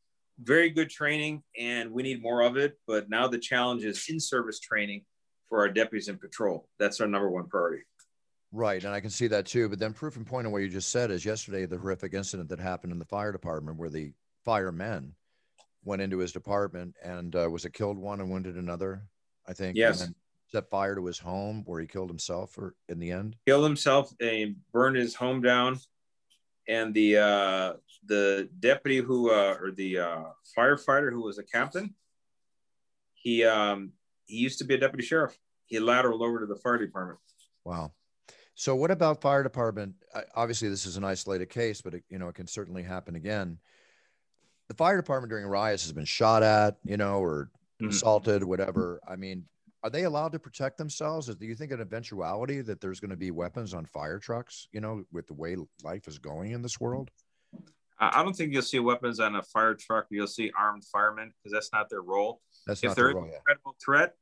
Speaker 3: very good training and we need more of it. But now the challenge is in service training for our deputies in patrol. That's our number one priority.
Speaker 1: Right, and I can see that too. But then, proof and point on what you just said is yesterday the horrific incident that happened in the fire department where the firemen went into his department and uh, was it killed one and wounded another? I think.
Speaker 3: Yes.
Speaker 1: And then set fire to his home where he killed himself, or in the end.
Speaker 3: Killed himself and burned his home down. And the uh, the deputy who uh, or the uh, firefighter who was a captain, he um, he used to be a deputy sheriff. He lateraled over to the fire department.
Speaker 1: Wow. So, what about fire department? Obviously, this is an isolated case, but it, you know it can certainly happen again. The fire department during riots has been shot at, you know, or
Speaker 3: Mhm.
Speaker 1: assaulted, whatever. I mean, are they allowed to protect themselves? Do you think an eventuality that there's going to be weapons on fire trucks? You know, with the way life is going in this world.
Speaker 3: I don't think you'll see weapons on a fire truck. You'll see armed firemen because that's not their role.
Speaker 1: That's
Speaker 3: if there
Speaker 1: their role
Speaker 3: a credible threat,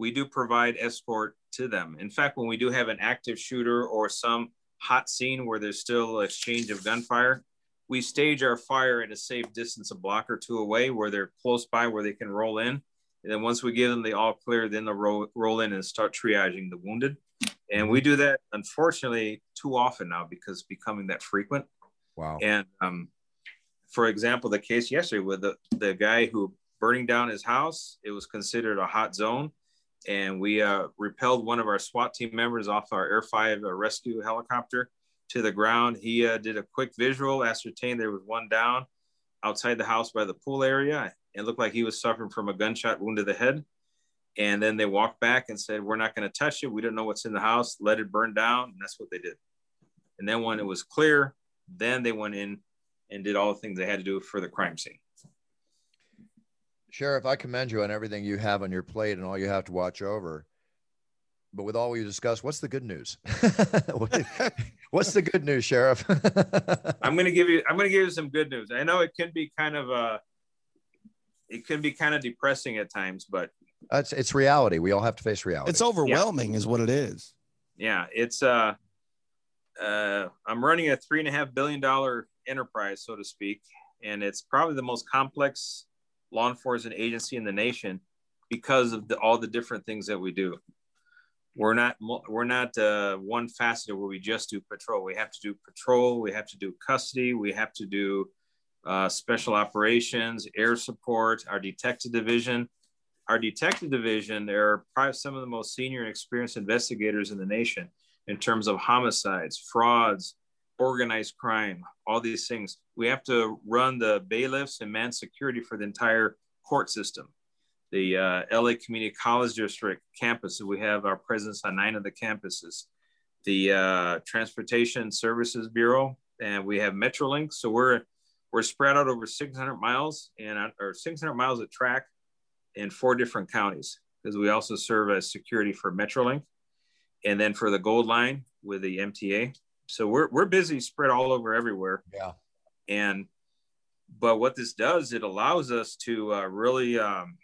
Speaker 3: we do provide escort to them. In fact, when we do have an active shooter or some hot scene where there's still exchange of gunfire, we stage our fire at a safe distance, a block or two away, where they're close by, where they can roll in. And then once we give them the all clear, then they'll roll, roll in and start triaging the wounded. And we do that, unfortunately, too often now because it's becoming that frequent.
Speaker 1: Wow.
Speaker 3: And um, for example, the case yesterday with the, the guy who burning down his house, it was considered a hot zone. And we uh, repelled one of our SWAT team members off our Air 5 uh, rescue helicopter to the ground. He uh, did a quick visual, ascertained there was one down outside the house by the pool area. It looked like he was suffering from a gunshot wound to the head. And then they walked back and said, We're not going to touch it. We don't know what's in the house. Let it burn down. And that's what they did. And then when it was clear, then they went in and did all the things they had to do for the crime scene.
Speaker 1: Sheriff, I commend you on everything you have on your plate and all you have to watch over. But with all we discussed, what's the good news? *laughs* *laughs* What's the good news, Sheriff? *laughs*
Speaker 3: I'm going to give you I'm going to give you some good news. I know it can be kind of uh it can be kind of depressing at times, but
Speaker 1: That's it's reality. We all have to face reality.
Speaker 2: It's overwhelming, is what it is.
Speaker 3: yeah, it's uh uh I'm running a three and a half billion dollar enterprise, so to speak, and it's probably the most complex law enforcement agency in the nation because of the, all the different things that we do. We're not we're not uh, one facet where we just do patrol. We have to do patrol. We have to do custody. We have to do uh, special operations, air support, our detective division. Our detective division, they're probably some of the most senior and experienced investigators in the nation in terms of homicides, frauds, organized crime, all these things. We have to run the bailiffs and man security for the entire court system. The uh, LA Community College District campus, we have our presence on nine of the campuses. The uh, Transportation Services Bureau, and we have Metrolink. So we're we're spread out over 600 miles and uh, or 600 miles of track in four different counties because we also serve as security for Metrolink and then for the Gold Line with the MTA. So we're we're busy spread all over everywhere.
Speaker 1: yeah.
Speaker 3: And but what this does, it allows us to uh, really um,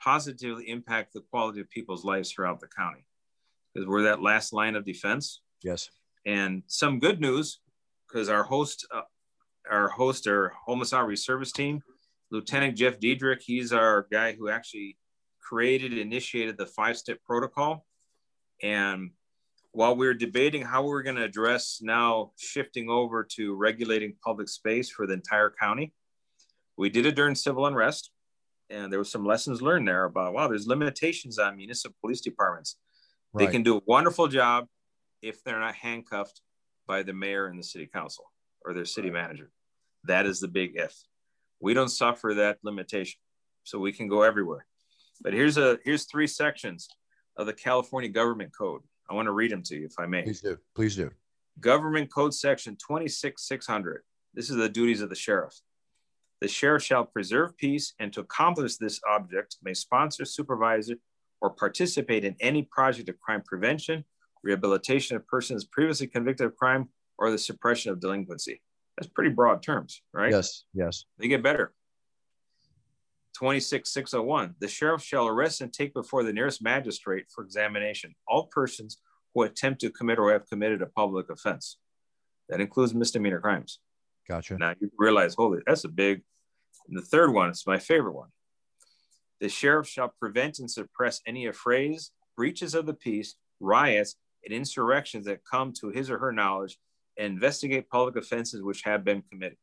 Speaker 3: positively impact the quality of people's lives throughout the county because we're that last line of defense.
Speaker 1: Yes.
Speaker 3: And some good news because our host uh, our host, our homicide service team, Lieutenant Geff Deedrick. He's our guy who actually created, initiated the five step protocol. And while we were debating how we were going to address now shifting over to regulating public space for the entire county, we did it during civil unrest. And there was some lessons learned there about, wow, there's limitations on municipal police departments. Right. They can do a wonderful job if they're not handcuffed by the mayor and the city council or their city manager. That is the big if. We don't suffer that limitation, so we can go everywhere. But here's a here's three sections of the California Government Code. I want to read them to you, if I may.
Speaker 1: Please do. Please do.
Speaker 3: Government Code Section 26600. This is the duties of the sheriff. The sheriff shall preserve peace and to accomplish this object may sponsor, supervise, or participate in any project of crime prevention, rehabilitation of persons previously convicted of crime, or the suppression of delinquency. That's pretty broad terms, right?
Speaker 1: Yes, yes.
Speaker 3: They get better. 26601. The sheriff shall arrest and take before the nearest magistrate for examination all persons who attempt to commit or have committed a public offense. That includes misdemeanor crimes.
Speaker 1: Gotcha.
Speaker 3: Now you realize, holy, that's a big. And the third one is my favorite one. The sheriff shall prevent and suppress any affrays, breaches of the peace, riots, and insurrections that come to his or her knowledge and investigate public offenses which have been committed.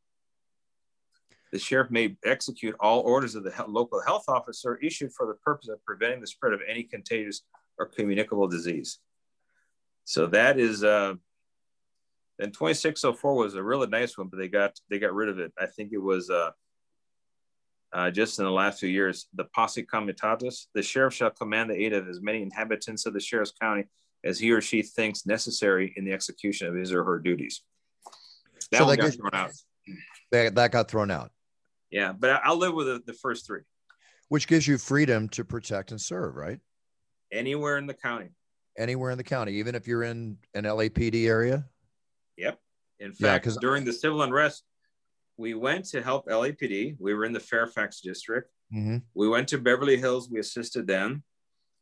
Speaker 3: The sheriff may execute all orders of the local health officer issued for the purpose of preventing the spread of any contagious or communicable disease. So that is, uh, and 2604 was a really nice one, but they got they got rid of it. I think it was uh, uh, just in the last few years. The posse comitatus, the sheriff shall command the aid of as many inhabitants of the sheriff's county as he or she thinks necessary in the execution of his or her duties. That so one got thrown out.
Speaker 1: That, that got thrown out.
Speaker 3: Yeah, but I'll live with the, the first three.
Speaker 1: Which gives you freedom to protect and serve, right?
Speaker 3: Anywhere in the county.
Speaker 1: Anywhere in the county, even if you're in an LAPD area.
Speaker 3: Yep. In fact, yeah, during the civil unrest, we went to help LAPD. We were in the Fairfax district. Mm-hmm. We went to Beverly Hills. We assisted them.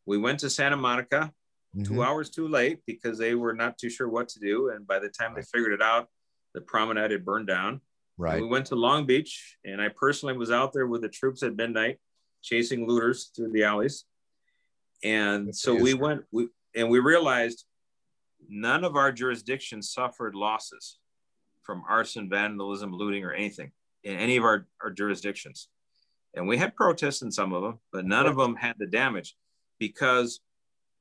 Speaker 3: We went to Santa Monica mm-hmm. two hours too late because they were not too sure what to do. And by the time they figured it out, the promenade had burned down.
Speaker 1: Right.
Speaker 3: And we went to Long Beach, and I personally was out there with the troops at midnight, chasing looters through the alleys. And That's so we went, we and we realized none of our jurisdictions suffered losses from arson, vandalism, looting, or anything in any of our, our jurisdictions. And we had protests in some of them, but none of them had the damage because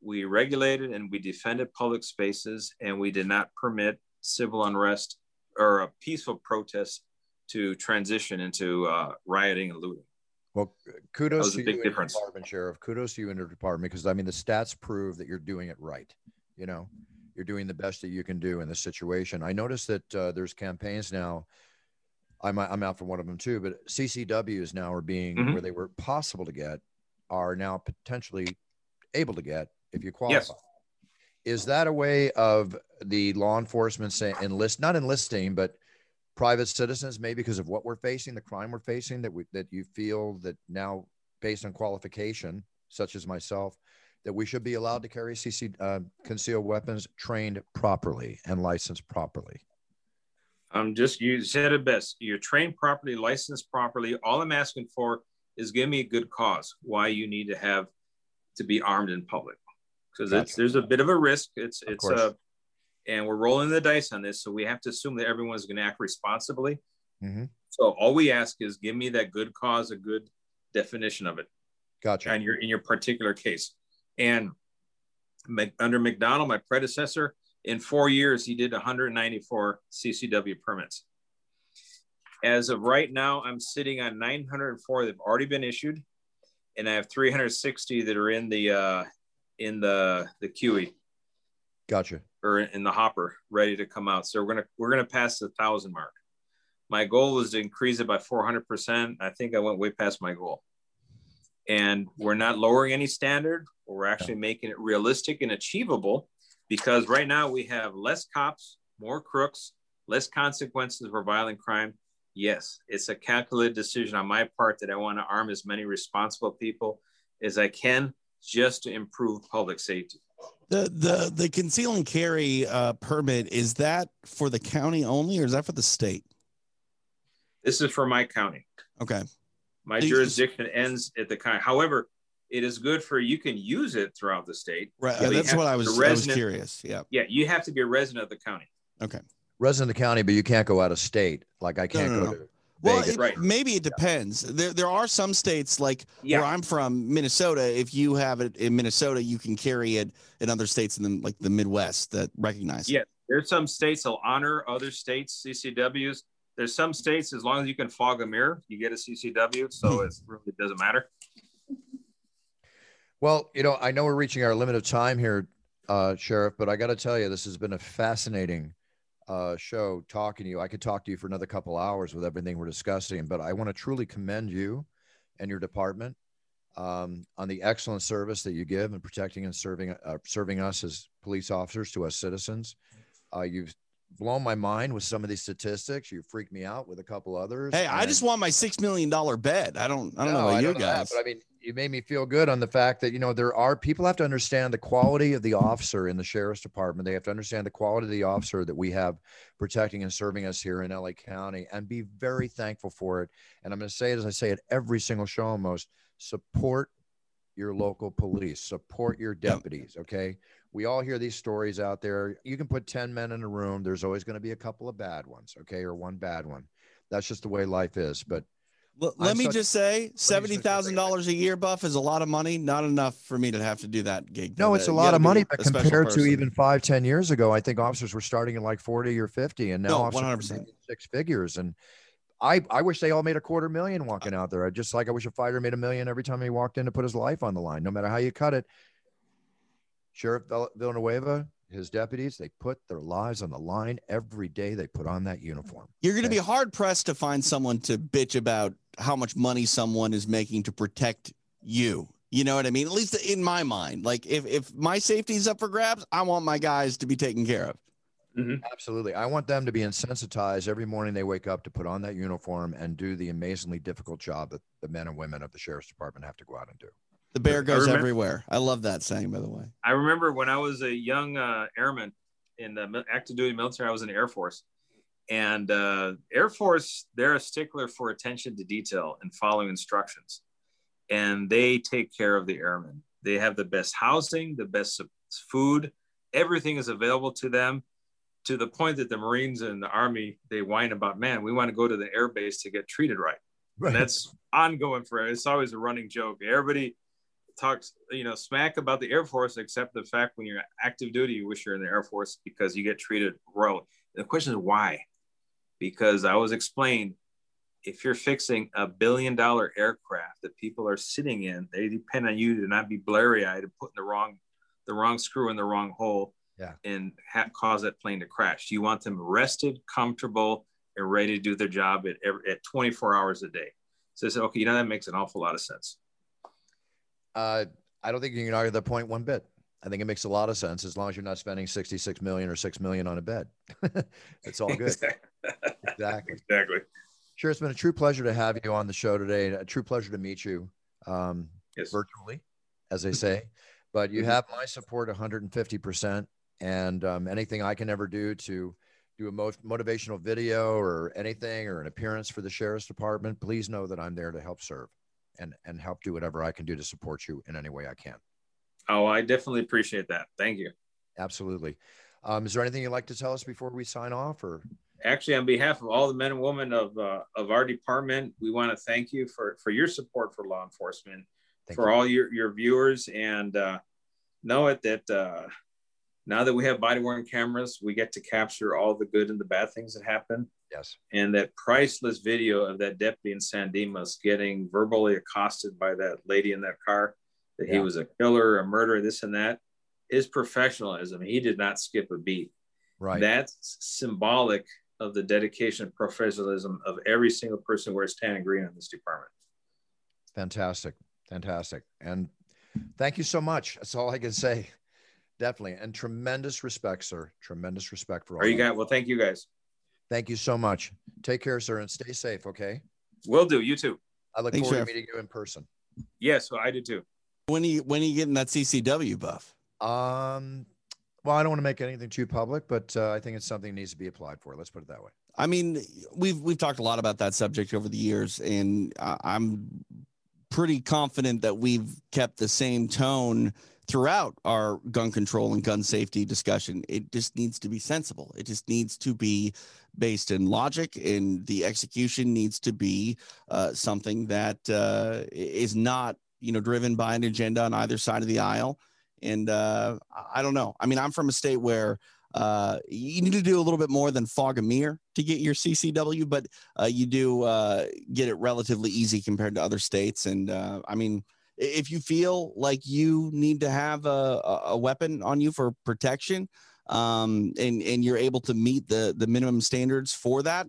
Speaker 3: we regulated and we defended public spaces and we did not permit civil unrest or a peaceful protest to transition into uh, rioting and looting.
Speaker 1: Well, kudos to you, difference. department sheriff. Kudos to you in the department because I mean the stats prove that you're doing it right. You know, you're doing the best that you can do in this situation. I noticed that uh, there's campaigns now. I'm I'm out for one of them too, but CCWs now are being mm-hmm. where they were possible to get are now potentially able to get if you qualify. Yes. Is that a way of the law enforcement saying enlist, not enlisting, but private citizens, maybe because of what we're facing, the crime we're facing, that we that you feel that now, based on qualification, such as myself, that we should be allowed to carry CC uh, concealed weapons trained properly and licensed properly?
Speaker 3: I'm just you said it best. You're trained properly, licensed properly. All I'm asking for is give me a good cause why you need to have to be armed in public because gotcha. there's a bit of a risk. It's it's a, uh, and we're rolling the dice on this, so we have to assume that everyone's going to act responsibly. Mm-hmm. So all we ask is give me that good cause, a good definition of it.
Speaker 1: Gotcha.
Speaker 3: And your in your particular case, and under McDonnell, my predecessor, in four years he did 194 CCW permits. As of right now, I'm sitting on 904 that have already been issued, and I have 360 that are in the uh, in the the QE.
Speaker 1: Gotcha.
Speaker 3: Or in the hopper, ready to come out. So we're gonna we're gonna pass the thousand mark. My goal was to increase it by 400 percent. I think I went way past my goal. And we're not lowering any standard. We're actually making it realistic and achievable, because right now we have less cops, more crooks, less consequences for violent crime. Yes, it's a calculated decision on my part that I want to arm as many responsible people as I can just to improve public safety.
Speaker 2: The the the conceal and carry uh, permit is that for the county only, or is that for the state?
Speaker 3: This is for my county.
Speaker 2: Okay.
Speaker 3: My
Speaker 2: So you just-
Speaker 3: jurisdiction ends at the county. However, it is good for you can use it throughout the state.
Speaker 2: Right.
Speaker 3: Yeah,
Speaker 2: that's what I was,
Speaker 3: be
Speaker 2: I was curious. Yeah.
Speaker 3: Yeah, you have to be a resident of the county.
Speaker 2: Okay.
Speaker 1: Resident of the county, but you can't go out of state. Like I can't
Speaker 2: no,
Speaker 1: go
Speaker 2: no.
Speaker 1: to
Speaker 2: Well,
Speaker 1: Vegas.
Speaker 2: it-
Speaker 3: Right.
Speaker 2: maybe it depends. There, there are some states like
Speaker 3: Yeah.
Speaker 2: where I'm from, Minnesota. If you have it in Minnesota, you can carry it in other states in the like the Midwest that recognize. it.
Speaker 3: Yeah. There's some states that'll honor other states CCWs. There's some states as long as you can fog a mirror, you get a CCW.
Speaker 2: Hmm.
Speaker 3: So it really doesn't matter.
Speaker 1: Well, you know, I know we're reaching our limit of time here, uh, Sheriff, but I got to tell you, this has been a fascinating uh, show talking to you. I could talk to you for another couple hours with everything we're discussing, but I want to truly commend you and your department um, on the excellent service that you give in protecting and serving uh, serving us as police officers to us citizens. Uh, you've blown my mind with some of these statistics. You freaked me out with a couple others.
Speaker 2: Hey, I just want my six million dollar bed. I don't. I don't
Speaker 1: no,
Speaker 2: know about you
Speaker 1: don't know that,
Speaker 2: guys.
Speaker 1: but I mean, you made me feel good on the fact that you know there are people have to understand the quality of the officer in the sheriff's department. They have to understand the quality of the officer that we have protecting and serving us here in LA County, and be very thankful for it. And I'm going to say it as I say it every single show almost: support your local police, support your deputies. Okay. We all hear these stories out there. You can put 10 men in a room. There's always going to be a couple of bad ones. Okay. Or one bad one. That's just the way life is. But
Speaker 2: L-
Speaker 1: I'm
Speaker 2: let me
Speaker 1: such-
Speaker 2: just say, seventy thousand dollars a year, Buff, is a lot of money. Not enough for me to have to do that gig.
Speaker 1: No, it's a lot of money, but compared to even five, ten years ago, I think officers were starting at like 40 or 50, and now
Speaker 2: No,
Speaker 1: officers are
Speaker 2: 100%.
Speaker 1: six figures. And I, I wish they all made a quarter million walking out there. I just like I wish a fighter made a million every time he walked in to put his life on the line, no matter how you cut it. Sheriff Vill- Villanueva, his deputies, they put their lives on the line every day they put on that uniform.
Speaker 2: You're going to
Speaker 1: Okay.
Speaker 2: be hard pressed to find someone to bitch about how much money someone is making to protect you. You know what I mean? At least in my mind. Like if if my safety is up for grabs, I want my guys to be taken care of.
Speaker 1: Absolutely. I want them to be insensitized every morning they wake up to put on that uniform and do the amazingly difficult job that the men and women of the sheriff's department have to go out and do.
Speaker 2: The bear goes
Speaker 3: remember-
Speaker 2: everywhere. I love that saying, by the way.
Speaker 3: I remember when I was a young uh, airman in the active duty military, I was in the Air Force. And uh, Air Force, they're a stickler for attention to detail and following instructions. And they take care of the airmen. They have the best housing, the best food, everything is available to them to the point that the Marines and the Army, they whine about, man, we want to go to the air base to get treated right. And that's ongoing for it's always a running joke. Everybody talks, you know, smack about the Air Force, except the fact when you're active duty, you wish you're in the Air Force because you get treated royally. The question is why? Because I was explained if you're fixing a billion dollar aircraft that people are sitting in, they depend on you to not be blurry eyed and putting the wrong the wrong screw in the wrong hole
Speaker 1: Yeah.
Speaker 3: and ha- cause that plane to crash. You want them rested, comfortable, and ready to do their job at, every, at 24 hours a day. So I said, okay, you know, that makes an awful lot of sense.
Speaker 1: Uh, I don't think you can argue that point one bit. I think it makes a lot of sense as long as you're not spending 66 million or 6 million on a bed. *laughs* it's all good. *laughs* exactly.
Speaker 3: Exactly. Exactly.
Speaker 1: Sure. It's been a true pleasure to have you on the show today. A true pleasure to meet you um,
Speaker 3: Yes.
Speaker 1: virtually, as they say. But you
Speaker 3: Mhm.
Speaker 1: have my support 150%. And um, anything I can ever do to do a mo- motivational video or anything or an appearance for the sheriff's department, please know that I'm there to help serve and, and help do whatever I can do to support you in any way I can.
Speaker 3: Oh, I definitely appreciate that. Thank you.
Speaker 1: Absolutely. Um, is there anything you'd like to tell us before we sign off or?
Speaker 3: Actually, on behalf of all the men and women of, uh, of our department, we want to thank you for, for your support for law enforcement,
Speaker 1: Thank
Speaker 3: for
Speaker 1: you.
Speaker 3: all your, your viewers, and uh, know it that uh, now that we have body worn cameras, we get to capture all the good and the bad things that happen.
Speaker 1: Yes.
Speaker 3: And that priceless video of that deputy in San Dimas getting verbally accosted by that lady in that car, that he was a killer, a murderer, this and that, is professionalism. He did not skip a beat.
Speaker 1: Right.
Speaker 3: That's symbolic of the dedication and professionalism of every single person who wears tan and green in this department.
Speaker 1: Fantastic. Fantastic. And thank you so much. That's all I can say. Definitely. And tremendous respect, sir. Tremendous respect for all.
Speaker 3: Are you guys? Well, thank you guys.
Speaker 1: Thank you so much. Take care, sir, and stay safe. Okay.
Speaker 3: Will do. You too.
Speaker 1: I look
Speaker 2: Thanks,
Speaker 1: forward
Speaker 2: Sheriff.
Speaker 1: to meeting you in person.
Speaker 3: Yes, well, I do too.
Speaker 2: When are you when are you getting that CCW buff?
Speaker 1: Um, well, I don't want to make anything too public, but uh, I think it's something that needs to be applied for. Let's put it that way.
Speaker 2: I mean, we've we've talked a lot about that subject over the years, and I'm pretty confident that we've kept the same tone throughout our gun control and gun safety discussion. It just needs to be sensible. It just needs to be based in logic, and the execution needs to be uh, something that uh, is not, you know, driven by an agenda on either side of the aisle. And uh, I don't know. I mean, I'm from a state where uh, you need to do a little bit more than fog a mirror to get your CCW, but uh, you do uh, get it relatively easy compared to other states. And uh, I mean, if you feel like you need to have a, a weapon on you for protection um, and, and you're able to meet the, the minimum standards for that,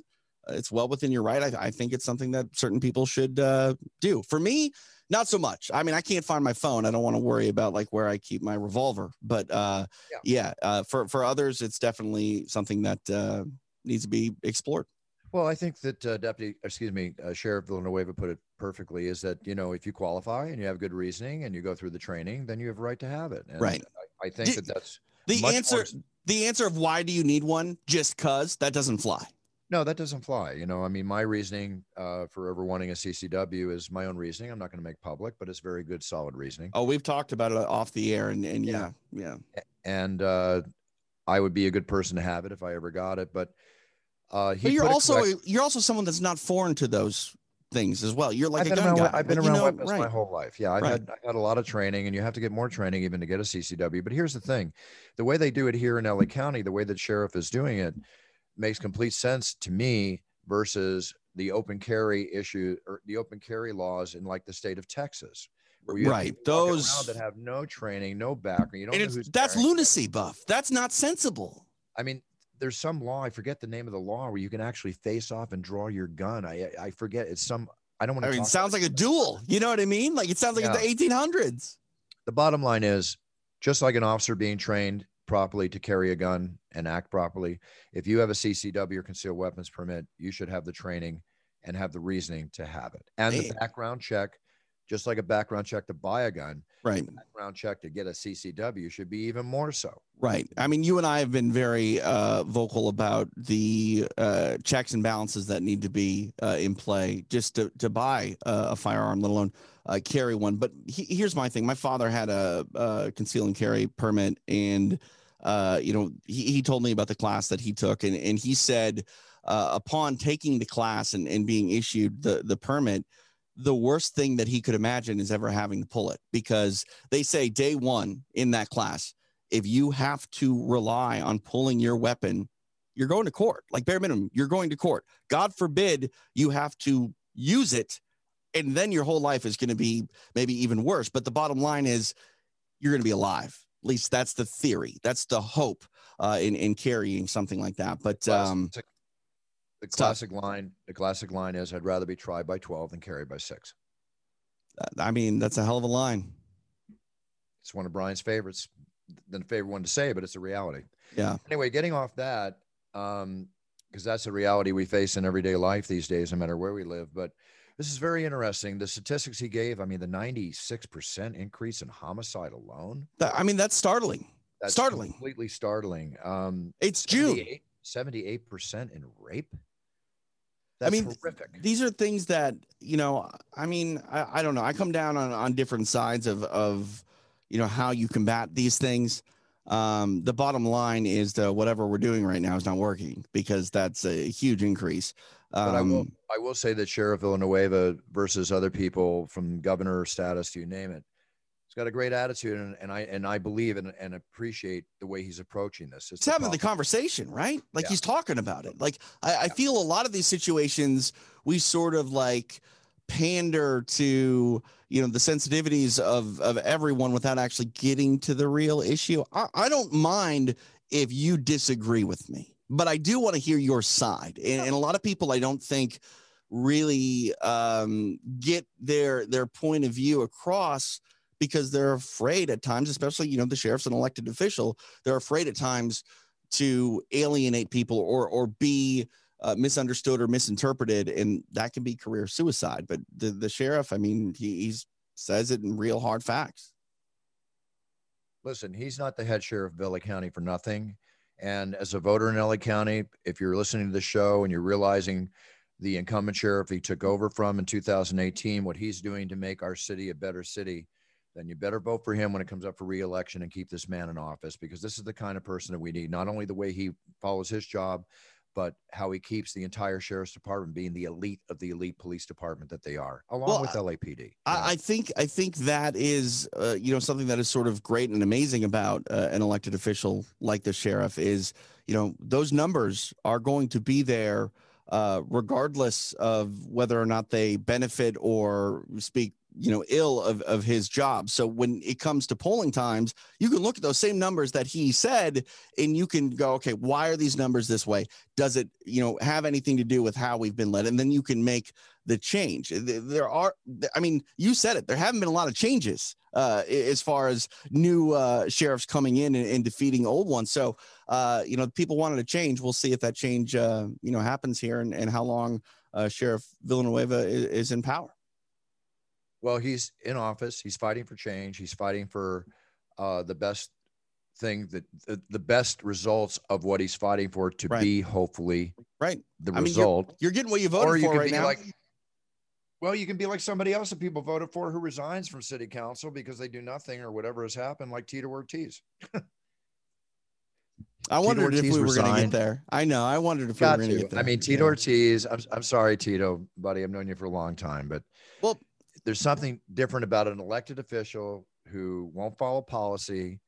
Speaker 2: it's well within your right. I, I think it's something that certain people should uh, do. For me, not so much. I mean, I can't find my phone. I don't want to worry about like where I keep my revolver. But uh, yeah, yeah uh, for for others, it's definitely something that uh, needs to be explored.
Speaker 1: Well, I think that uh, Deputy, excuse me, uh, Sheriff Villanueva put it perfectly. Is that you know if you qualify and you have good reasoning and you go through the training, then you have a right to have it. And
Speaker 2: right.
Speaker 1: I, I think Did, that that's
Speaker 2: the answer. More... The answer of why do you need one? Just cause that doesn't fly.
Speaker 1: No, that doesn't fly. You know, I mean, my reasoning uh, for ever wanting a CCW is my own reasoning. I'm not going to make public, but it's very good, solid reasoning.
Speaker 2: Oh, we've talked about it off the air, and, and yeah, yeah.
Speaker 1: And uh, I would be a good person to have it if I ever got it. But, uh,
Speaker 2: but you're also you're also someone that's not foreign to those things as well. You're like
Speaker 1: I've
Speaker 2: a
Speaker 1: been
Speaker 2: gun
Speaker 1: around,
Speaker 2: guy.
Speaker 1: I've been
Speaker 2: like,
Speaker 1: around
Speaker 2: you know,
Speaker 1: weapons
Speaker 2: right.
Speaker 1: my whole life. Yeah, I've
Speaker 2: Right.
Speaker 1: had I've had a lot of training, and you have to get more training even to get a CCW. But here's the thing: the way they do it here in LA County, the way that sheriff is doing it, makes complete sense to me versus the open carry issue or the open carry laws in like the state of Texas.
Speaker 2: Right. Those-
Speaker 1: that have no training, no background. You don't
Speaker 2: And
Speaker 1: know
Speaker 2: it's
Speaker 1: who's
Speaker 2: that's lunacy, buff. That's not sensible.
Speaker 1: I mean, there's some law. I forget the name of the law where you can actually face off and draw your gun. I I forget. It's some. I don't want to.
Speaker 2: I mean, it sounds like a duel. You know what I mean? Like it sounds like
Speaker 1: Yeah.
Speaker 2: the 1800s.
Speaker 1: the bottom line is just like an officer being trained properly to carry a gun and act properly if you have a ccw or concealed weapons permit you should have the training and have the reasoning to have it and the background check just like a background check to buy a gun
Speaker 2: Right.
Speaker 1: the background check to get a ccw should be even more so
Speaker 2: Right. I mean, you and I have been very uh, vocal about the uh, checks and balances that need to be uh, in play just to, to buy uh, a firearm, let alone uh, carry one. But he, here's my thing: my father had a, a conceal and carry permit, and uh, you know, he, he told me about the class that he took, and and he said uh, upon taking the class and, and being issued the the permit. The worst thing that he could imagine is ever having to pull it because they say day one in that class, if you have to rely on pulling your weapon, you're going to court. Like bare minimum, you're going to court. God forbid you have to use it, and then your whole life is going to be maybe even worse. But the bottom line is you're going to be alive. At least that's the theory. That's the hope uh, in in carrying something like that. But um,
Speaker 1: Classic- the
Speaker 2: tough.
Speaker 1: classic line the classic line is i'd rather be tried by 12 than carried by six
Speaker 2: I mean, that's a hell of a line.
Speaker 1: it's one of brian's favorites than a favorite one to say but it's a reality
Speaker 2: Yeah.
Speaker 1: anyway, getting off that, um, because that's a reality we face in everyday life these days, no matter where we live. But this is very interesting. The statistics he gave, I mean, the 96% increase in homicide alone.
Speaker 2: I mean, that's startling.
Speaker 1: That's
Speaker 2: Startling.
Speaker 1: Completely startling. Um,
Speaker 2: It's June.
Speaker 1: 78, percent in rape.
Speaker 2: I mean,
Speaker 1: horrific.
Speaker 2: these are things that you know i mean i, I don't know i come down on, on different sides of of you know how you combat these things um the bottom line is that whatever we're doing right now is not working because that's a huge increase
Speaker 1: But I will,
Speaker 2: um
Speaker 1: I will say that Sheriff Villanueva versus other people from governor status, you name it, he's got a great attitude, and, and I and I believe and, and appreciate the way he's approaching this. It's
Speaker 2: he's having the conversation right? Like
Speaker 1: Yeah.
Speaker 2: he's talking about it. Like I, I feel a lot of these situations we sort of like pander to you know the sensitivities of of everyone without actually getting to the real issue. I, I don't mind if you disagree with me but i do want to hear your side and, and a lot of people i don't think really um, get their their point of view across because they're afraid at times especially you know the sheriff's an elected official they're afraid at times to alienate people or or be uh, misunderstood or misinterpreted, and that can be career suicide. But the the sheriff, I mean, he he's, says it in real hard facts.
Speaker 1: listen, he's not the head sheriff of Villa County for nothing. And as a voter in LA County, if you're listening to the show and you're realizing the incumbent sheriff he took over from in 2018, what he's doing to make our city a better city, then you better vote for him when it comes up for reelection and keep this man in office because this is the kind of person that we need. Not only the way he follows his job, but how he keeps the entire sheriff's department being the elite of the elite police department that they are, along
Speaker 2: Well,
Speaker 1: with LAPD.
Speaker 2: I, I think I think that is uh, you know something that is sort of great and amazing about uh, an elected official like the sheriff is you know those numbers are going to be there uh, regardless of whether or not they benefit or speak you know ill of, of his job. So when it comes to polling times you can look at those same numbers that he said and you can go okay why are these numbers this way? Does it you know have anything to do with how we've been led? And then you can make the change. There are i mean you said it there haven't been a lot of changes uh, as far as new uh, sheriffs coming in and, and defeating old ones. So uh, you know people wanted to change. We'll see if that change uh, you know happens here and, and how long uh, sheriff villanueva is, is in power
Speaker 1: Well, he's in office. He's fighting for change. He's fighting for uh, the best thing that the, the best results of what he's fighting for to
Speaker 2: Right.
Speaker 1: be hopefully
Speaker 2: right
Speaker 1: the
Speaker 2: I mean, you're-
Speaker 1: result.
Speaker 2: you're getting what you
Speaker 1: or
Speaker 2: voted
Speaker 1: you
Speaker 2: for right now
Speaker 1: like, well, you can be like somebody else that people voted for who resigns from city council because they do nothing or whatever has happened, like Tito Ortiz.
Speaker 2: I wondered if we were going to get there. I know. I wondered if we were going to
Speaker 1: to.
Speaker 2: get there.
Speaker 1: I mean, Tito
Speaker 2: Yeah.
Speaker 1: Ortiz. I'm, I'm sorry, Tito, buddy. I've known you for a long time, but
Speaker 2: Well-
Speaker 1: there's something different about an elected official who won't follow policy,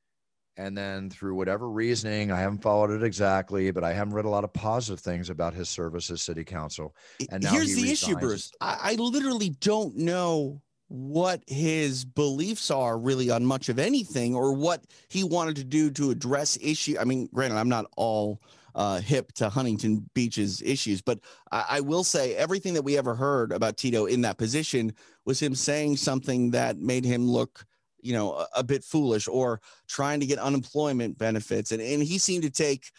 Speaker 1: and then through whatever reasoning, I haven't followed it exactly, but I haven't read a lot of positive things about his service as city council. And now
Speaker 2: Here's
Speaker 1: he
Speaker 2: the issue. Bruce. I, I literally don't know what his beliefs are really on much of anything or what he wanted to do to address issue. I mean, granted, I'm not all uh, hip to Huntington Beach's issues, but I, I will say everything that we ever heard about Tito in that position was him saying something that made him look you know a, a bit foolish or trying to get unemployment benefits. And, and he seemed to take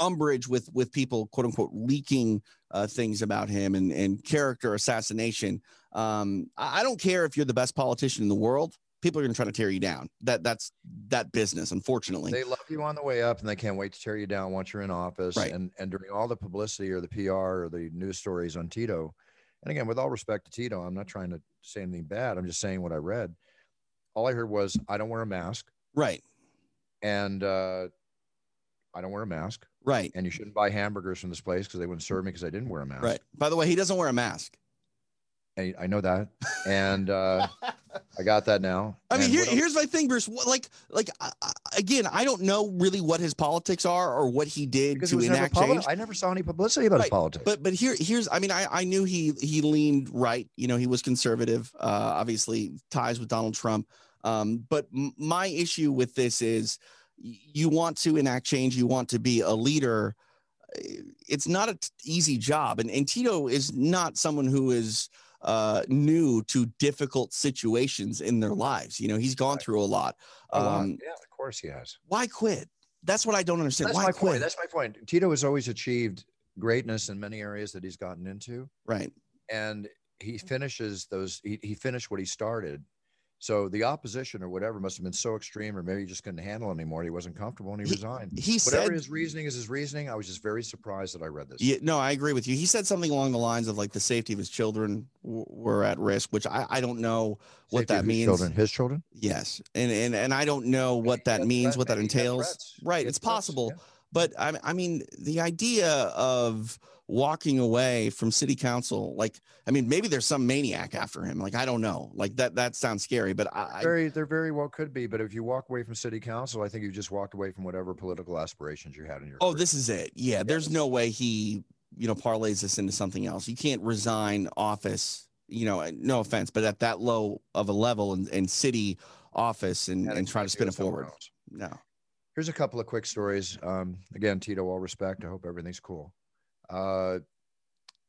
Speaker 2: umbrage with with people quote unquote leaking uh, things about him and and character assassination. Um I, I don't care if you're the best politician in the world people are going to try to tear you down that that's that business unfortunately
Speaker 1: They love you on the way up, and they can't wait to tear you down once you're in office.
Speaker 2: Right.
Speaker 1: And and during all the publicity or the PR or the news stories on Tito, and again, with all respect to Tito, I'm not trying to say anything bad. I'm just saying what I read. All I heard was, "I don't wear a mask,"
Speaker 2: right
Speaker 1: and uh, I don't wear a mask,
Speaker 2: right
Speaker 1: and you shouldn't buy hamburgers from this place because they wouldn't serve me because I didn't wear a mask.
Speaker 2: right by the way he doesn't wear a mask
Speaker 1: I, I know that, and uh, I got that now. *laughs*
Speaker 2: I mean, here, here's my thing, Bruce. Like, like I, again, I don't know really what his politics are or what he did
Speaker 1: because
Speaker 2: to
Speaker 1: never
Speaker 2: enact change.
Speaker 1: I never saw any publicity about his politics.
Speaker 2: But but here here's I mean I I knew he he leaned right. You know he was conservative. Uh, obviously ties with Donald Trump. Um, but m- my issue with this is you want to enact change. You want to be a leader. Eh, It's not an easy job, and and Tito is not someone who is uh new to difficult situations in their lives you know he's gone
Speaker 1: Right.
Speaker 2: through a lot
Speaker 1: A lot.
Speaker 2: um
Speaker 1: yeah, of course he has.
Speaker 2: why quit that's what i don't understand
Speaker 1: That's
Speaker 2: why
Speaker 1: my
Speaker 2: quit
Speaker 1: point. That's my point. Tito has always achieved greatness in many areas that he's gotten into,
Speaker 2: right
Speaker 1: and he finishes those. He, he finished what he started. So the opposition or whatever must have been so extreme, or maybe he just couldn't handle it anymore. He wasn't comfortable, and he,
Speaker 2: He-
Speaker 1: resigned.
Speaker 2: he
Speaker 1: Whatever
Speaker 2: said
Speaker 1: his reasoning is, his reasoning. I was just very surprised that I read this.
Speaker 2: Yeah, no, I agree with you. He said something along the lines of like the safety of his children w- were at risk, which I, I don't know what
Speaker 1: Safety
Speaker 2: that means.
Speaker 1: Children, his children.
Speaker 2: Yes, and and and I don't know what that
Speaker 1: got
Speaker 2: means, what that
Speaker 1: maybe he got
Speaker 2: entails. Right, it's
Speaker 1: threats,
Speaker 2: possible,
Speaker 1: yeah.
Speaker 2: but I I mean the idea of walking away from city council, like I mean maybe there's some maniac after him. Like I don't know. Like that that sounds scary, but I,
Speaker 1: Very, there very well could be. But if you walk away from city council, I think you just walked away from whatever political aspirations you had in your.
Speaker 2: oh
Speaker 1: career.
Speaker 2: this is it. Yeah, there's no way he you know parlays this into something else. You can't resign office. You know, no offense, but at that low of a level in, in city office and, and, try to spin it forward.
Speaker 1: else.
Speaker 2: No.
Speaker 1: Here's a couple of quick stories. Um, again, Tito, all respect. I hope everything's cool. Uh,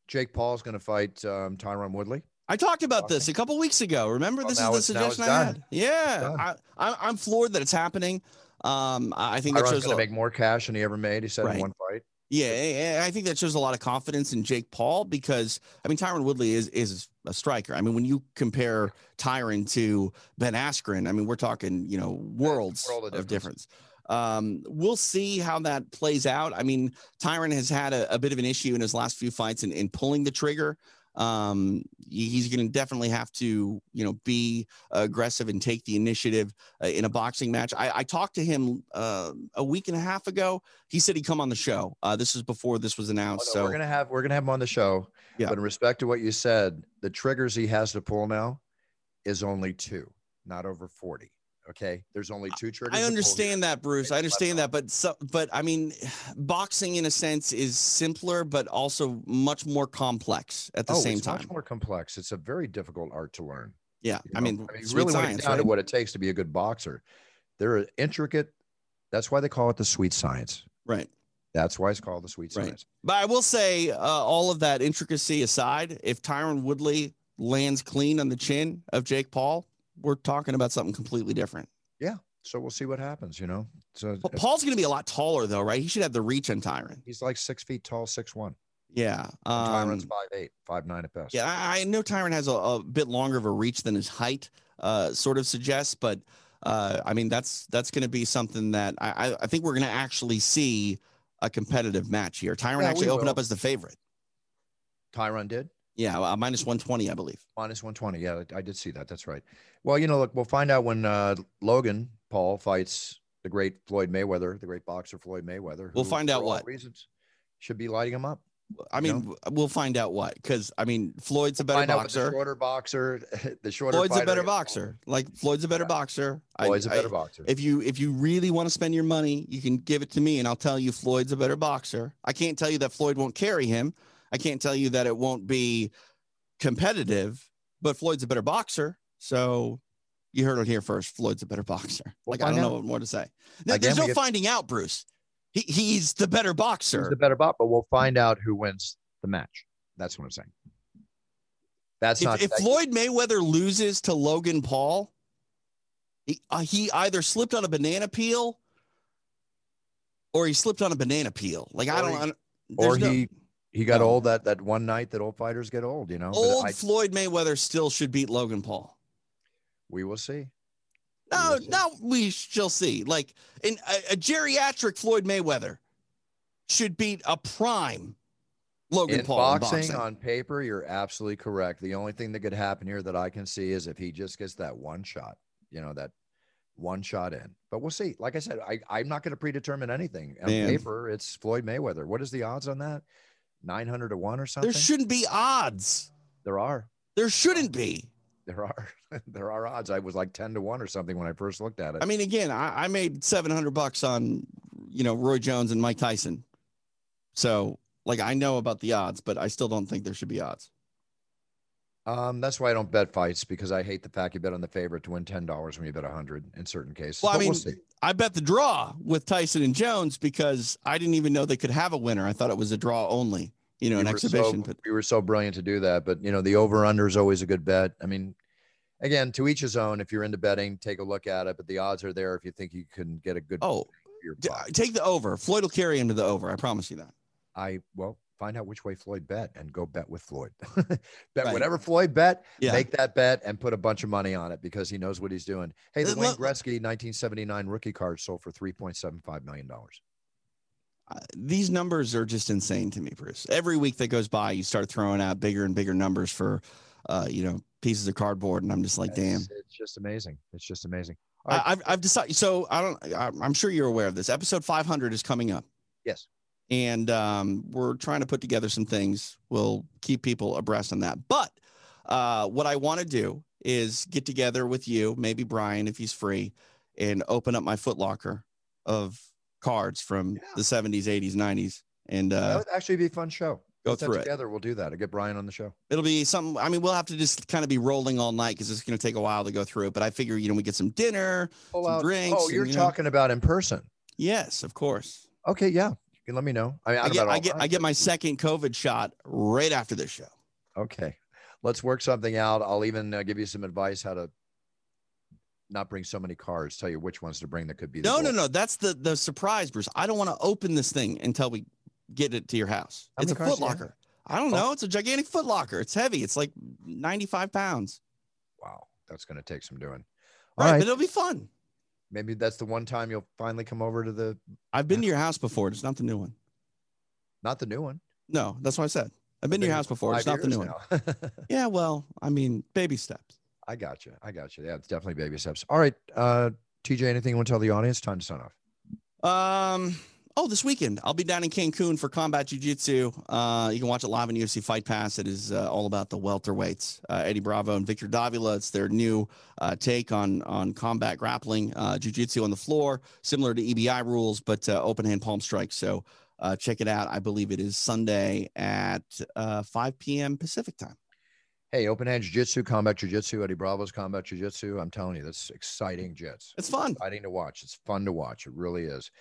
Speaker 1: Jake Paul's going to fight um, Tyron Woodley.
Speaker 2: I talked about this a couple weeks ago. Remember,
Speaker 1: Well,
Speaker 2: this is the
Speaker 1: it's- now it's
Speaker 2: suggestion I had. Yeah. I, I'm floored that it's happening. Um, I think that
Speaker 1: Tyron's
Speaker 2: shows a
Speaker 1: going to
Speaker 2: lot,
Speaker 1: make more cash than he ever made. He said
Speaker 2: Right.
Speaker 1: in one fight.
Speaker 2: yeah, I think that shows a lot of confidence in Jake Paul because I mean Tyron Woodley is is a striker. I mean, when you compare Tyron to Ben Askren, I mean we're talking you know worlds
Speaker 1: world of
Speaker 2: of difference. Um, we'll see how that plays out. I mean, Tyron has had a, a bit of an issue in his last few fights in, in pulling the trigger. Um, he's going to definitely have to, you know, be aggressive and take the initiative uh, in a boxing match. I, I talked to him uh, a week and a half ago. He said he'd come on the show. Uh, this is before this was announced.
Speaker 1: Oh, no,
Speaker 2: so
Speaker 1: we're gonna have we're gonna have him on the show.
Speaker 2: Yeah.
Speaker 1: But in respect to what you said, the triggers he has to pull now is only two, not over forty. Okay, there's only two triggers.
Speaker 2: I understand that, Bruce. I understand that, but so, but I mean, boxing in a sense is simpler, but also much more complex at the
Speaker 1: oh,
Speaker 2: same
Speaker 1: it's
Speaker 2: time.
Speaker 1: much more complex. It's a very difficult art to learn.
Speaker 2: yeah,
Speaker 1: you
Speaker 2: I mean,
Speaker 1: I mean, really,
Speaker 2: science,
Speaker 1: down
Speaker 2: right?
Speaker 1: to what it takes to be a good boxer, there are intricate. That's why they call it the sweet science.
Speaker 2: right.
Speaker 1: That's why it's called the sweet
Speaker 2: Right.
Speaker 1: science.
Speaker 2: But I will say, uh, all of that intricacy aside, if Tyron Woodley lands clean on the chin of Jake Paul, we're talking about something completely different. Yeah.
Speaker 1: So we'll see what happens. You know, so
Speaker 2: But Paul's going to be a lot taller, though, right? He should have the reach on Tyron.
Speaker 1: he's like six feet tall, six one.
Speaker 2: Yeah.
Speaker 1: Tyron's
Speaker 2: Um,
Speaker 1: five eight, five nine at best.
Speaker 2: yeah, I, I know Tyron has a, a bit longer of a reach than his height uh, sort of suggests, but uh, I mean that's that's going to be something that I, I- I think we're going to actually see a competitive match here. Tyron
Speaker 1: Yeah,
Speaker 2: actually opened up as the favorite.
Speaker 1: Tyron did
Speaker 2: Yeah, uh, minus one twenty, I believe.
Speaker 1: minus one twenty. Yeah, I did see that. That's right. Well, you know, look, we'll find out when uh, Logan Paul fights the great Floyd Mayweather, the great boxer Floyd Mayweather.
Speaker 2: We'll find out what.
Speaker 1: reasons should be lighting him up.
Speaker 2: I mean, w- we'll find out what because I mean Floyd's a better
Speaker 1: Find out the
Speaker 2: boxer.
Speaker 1: shorter boxer, *laughs* the shorter.
Speaker 2: Floyd's a better boxer. Like Floyd's a better
Speaker 1: Yeah.
Speaker 2: boxer.
Speaker 1: Floyd's a
Speaker 2: I-
Speaker 1: better boxer.
Speaker 2: If you if you really want to spend your money, you can give it to me, and I'll tell you Floyd's a better boxer. I can't tell you that Floyd won't carry him. I can't tell you that it won't be competitive, but Floyd's a better boxer. So you heard it here first. Floyd's a better boxer.
Speaker 1: We'll
Speaker 2: like I don't know what more to say. No,
Speaker 1: Again,
Speaker 2: there's no
Speaker 1: get-
Speaker 2: finding out, Bruce. He, he's the better boxer.
Speaker 1: He's the better boxer, but we'll find out who wins the match. That's what I'm saying. That's
Speaker 2: if,
Speaker 1: not.
Speaker 2: if
Speaker 1: that-
Speaker 2: Floyd Mayweather loses to Logan Paul, he, uh, he either slipped on a banana peel or he slipped on a banana peel. Like I
Speaker 1: Or
Speaker 2: don't.
Speaker 1: he-
Speaker 2: I don't-
Speaker 1: or
Speaker 2: there's no-
Speaker 1: he he got old that that one night that old fighters get old. You know.
Speaker 2: Old
Speaker 1: I-
Speaker 2: Floyd Mayweather still should beat Logan Paul.
Speaker 1: we will see.
Speaker 2: No,
Speaker 1: will see.
Speaker 2: no, we shall see. Like in a, a geriatric Floyd Mayweather should beat a prime Logan
Speaker 1: in
Speaker 2: Paul
Speaker 1: boxing,
Speaker 2: in boxing.
Speaker 1: on paper, you're absolutely correct. The only thing that could happen here that I can see is if he just gets that one shot, you know, that one shot in. But we'll see. Like I said, I, I'm not going to predetermine anything. On
Speaker 2: Man.
Speaker 1: paper, it's Floyd Mayweather. What is the odds on that? 900 to 1 or something?
Speaker 2: there shouldn't be odds.
Speaker 1: there are.
Speaker 2: There shouldn't be.
Speaker 1: There are. *laughs* there are odds. I was like 10 to 1 or something when I first looked at it.
Speaker 2: I mean, again, I, I made seven hundred bucks on, you know, Roy Jones and Mike Tyson. So, like, I know about the odds, but I still don't think there should be odds.
Speaker 1: Um, that's why I don't bet fights because I hate the fact you bet on the favorite to win $10 when you bet a 100 in certain cases.
Speaker 2: Well, I
Speaker 1: But we'll
Speaker 2: mean,
Speaker 1: see.
Speaker 2: I bet the draw with Tyson and Jones because I didn't even know they could have a winner. I thought it was a draw only, you know,
Speaker 1: We
Speaker 2: an exhibition.
Speaker 1: So,
Speaker 2: but
Speaker 1: we were so brilliant to do that. But you know, the over under is always a good bet. I mean, again, to each his own. If you're into betting, take a look at it. But the odds are there if you think you can get a good.
Speaker 2: oh, take the over. Floyd will carry him to the over. I promise you that.
Speaker 1: I well find out which way Floyd bet and go bet with Floyd. *laughs* bet
Speaker 2: Right.
Speaker 1: whatever Floyd bet,
Speaker 2: Yeah.
Speaker 1: make that bet and put a bunch of money on it because he knows what he's doing. Hey, the Wayne Gretzky 1979 rookie card sold for 3.75 million dollars.
Speaker 2: Uh, these numbers are just insane to me, Bruce. Every week that goes by, you start throwing out bigger and bigger numbers for, uh, you know, pieces of cardboard, and I'm just like, damn.
Speaker 1: It's, just amazing. It's just amazing. Right.
Speaker 2: I, I've I've decided. So I don't. I'm I'm sure you're aware of this. Episode 500 is coming up,
Speaker 1: yes.
Speaker 2: And um, we're trying to put together some things. We'll keep people abreast on that. But uh, what I want to do is get together with you, maybe Brian, if he's free, and open up my footlocker of cards from
Speaker 1: Yeah.
Speaker 2: the 70s, 80s, 90s, and
Speaker 1: that
Speaker 2: uh,
Speaker 1: would actually be a fun show.
Speaker 2: go
Speaker 1: that
Speaker 2: through it.
Speaker 1: together. We'll do that. I'll get Brian on the show.
Speaker 2: It'll be something. I mean, we'll have to just kind of be rolling all night because it's going to take a while to go through it. But I figure, you know, we get some dinner.
Speaker 1: Pull
Speaker 2: Some
Speaker 1: out.
Speaker 2: drinks
Speaker 1: oh, you're
Speaker 2: you know.
Speaker 1: talking about in person.
Speaker 2: Yes, of course.
Speaker 1: Okay, yeah. You can let me know. I mean,
Speaker 2: I get, I get, I get my second COVID shot right after this show.
Speaker 1: Okay, let's work something out. I'll even uh, give you some advice how to not bring so many cars. Tell you which ones to bring that could be. the
Speaker 2: No, no,
Speaker 1: goal.
Speaker 2: no. That's the the surprise, Bruce. I don't want to open this thing until we get it to your house.
Speaker 1: How
Speaker 2: it's a
Speaker 1: many cards
Speaker 2: foot
Speaker 1: do you have?
Speaker 2: locker. I don't
Speaker 1: Oh.
Speaker 2: know. It's a gigantic foot locker. It's heavy. It's like 95 pounds.
Speaker 1: Wow, that's going to take some doing.
Speaker 2: Right,
Speaker 1: All right,
Speaker 2: but it'll be fun.
Speaker 1: Maybe that's the one time you'll finally come over to the.
Speaker 2: I've been to your house before. It's not the new one.
Speaker 1: Not the new one.
Speaker 2: No, that's what I said. I've been to your house before. It's not the new one. *laughs* yeah, well, I mean, baby steps.
Speaker 1: I got you. I got you. Yeah, it's definitely baby steps. All right, uh, TJ, anything you want to tell the audience? Time to sign off.
Speaker 2: Um. Oh, this weekend I'll be down in Cancun for Combat Jiu Jitsu. Uh, you can watch it live on UFC Fight Pass. It is uh, all about the welterweights, uh, Eddie Bravo and Victor Davila. It's their new uh, take on on combat grappling, uh, Jiu Jitsu on the floor, similar to EBI rules, but uh, open hand palm strikes. So uh, check it out. I believe it is Sunday at uh, 5 p.m. Pacific time.
Speaker 1: Hey, open hand jiu-jitsu, combat jiu-jitsu, Eddie Bravo's combat jiu-jitsu. I'm telling you, that's exciting jits.
Speaker 2: It's fun.
Speaker 1: Exciting to watch. It's fun to watch. It really is.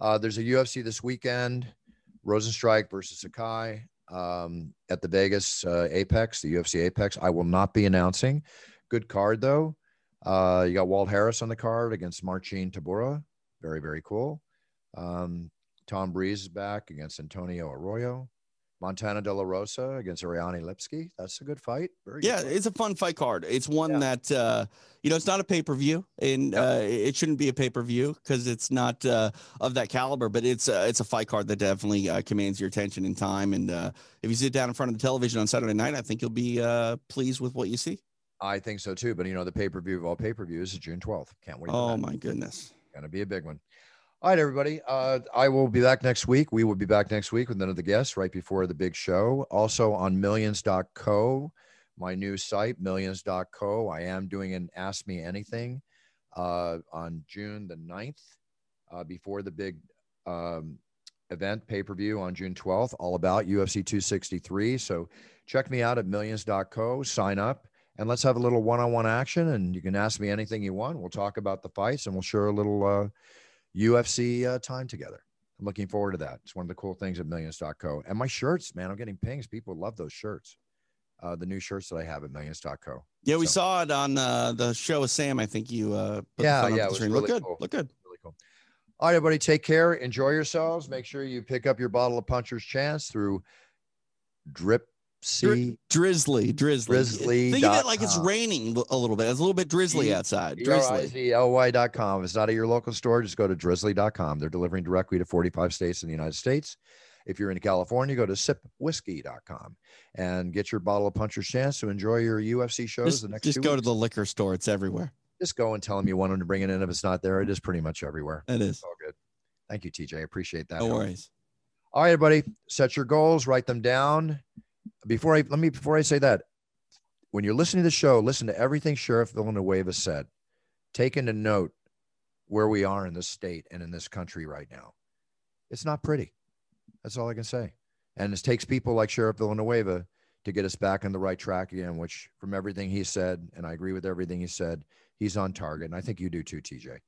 Speaker 1: Uh, there's a UFC this weekend, Rozenstruik versus Sakai um, at the Vegas uh, Apex, the UFC Apex. I will not be announcing. Good card though. Uh, you got Walt Harris on the card against Marcin Tybura. Very, very cool. Um, Tom Breese is back against Antonio Arroyo. Montana De La Rosa against Ariane Lipski. That's a good fight.
Speaker 2: Very yeah, it's a fun fight card. It's one yeah. that uh, you know it's not a pay per view, and uh, it shouldn't be a pay per view because it's not uh, of that caliber. But it's uh, it's a fight card that definitely uh, commands your attention and time. And uh, if you sit down in front of the television on Saturday night, I think you'll be uh, pleased with what you see.
Speaker 1: I think so too. But you know, the pay per view of all pay per views is June twelfth. Can't wait.
Speaker 2: Oh my goodness,
Speaker 1: gonna be a big one. All right, everybody. Uh, I will be back next week. We will be back next week with another guest right before the big show. Also on millions.co, my new site, millions.co. I am doing an Ask Me Anything uh, on June the 9th uh, before the big um, event pay per view on June 12th, all about UFC 263. So check me out at millions.co, sign up, and let's have a little one on one action. And you can ask me anything you want. We'll talk about the fights and we'll share a little uh, UFC uh, time together. I'm looking forward to that. It's one of the cool things at millions.co. And my shirts, man, I'm getting pings. People love those shirts. Uh, the new shirts that I have at millions.co.
Speaker 2: Yeah, we so. saw it on uh, the show with Sam. I think you uh
Speaker 1: yeah, yeah, it was really
Speaker 2: look good.
Speaker 1: Cool.
Speaker 2: Look good.
Speaker 1: Really cool. All right, everybody, take care. Enjoy yourselves. Make sure you pick up your bottle of Puncher's Chance through Drip See,
Speaker 2: drizzly, drizzly.
Speaker 1: Drizzly.
Speaker 2: Think of it like it's raining a little bit. It's a little bit drizzly outside. Drizzly.
Speaker 1: L-Y.com. If it's not at your local store, just go to drizly.com. They're delivering directly to 45 states in the United States. If you're in California, go to sipwhiskey.com and get your bottle of Puncher's Chance to enjoy your UFC shows
Speaker 2: just,
Speaker 1: the next
Speaker 2: Just
Speaker 1: go
Speaker 2: weeks. to the liquor store. It's everywhere.
Speaker 1: Just go and tell them you want them to bring it in. If it's not there, it is pretty much everywhere.
Speaker 2: It is.
Speaker 1: It's all good. Thank you, TJ. I appreciate that.
Speaker 2: No worries.
Speaker 1: All right, everybody, set your goals, write them down before I let me before I say that, when you're listening to the show, listen to everything Sheriff Villanueva said. Take into note where we are in this state and in this country right now. It's not pretty. That's all I can say. And it takes people like Sheriff Villanueva to get us back on the right track again, which from everything he said, and I agree with everything he said, he's on target. And I think you do too, TJ.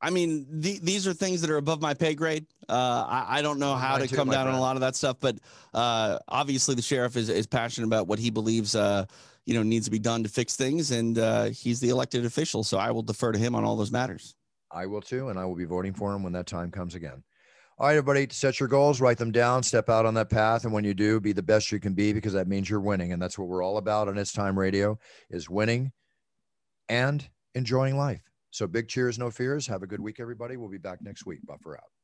Speaker 2: I mean, the, these are things that are above my pay grade. Uh, I, I, don't know how Mine to too, come down friend. on a lot of that stuff, but uh, obviously the sheriff is, is passionate about what he believes, uh, you know, needs to be done to fix things, and uh, he's the elected official, so I will defer to him on all those matters.
Speaker 1: I will too, and I will be voting for him when that time comes again. All right, everybody, set your goals, write them down, step out on that path, and when you do, be the best you can be because that means you're winning, and that's what we're all about on It's Time Radio: is winning and enjoying life. So big cheers, no fears. Have a good week, everybody. We'll be back next week. Buffer out.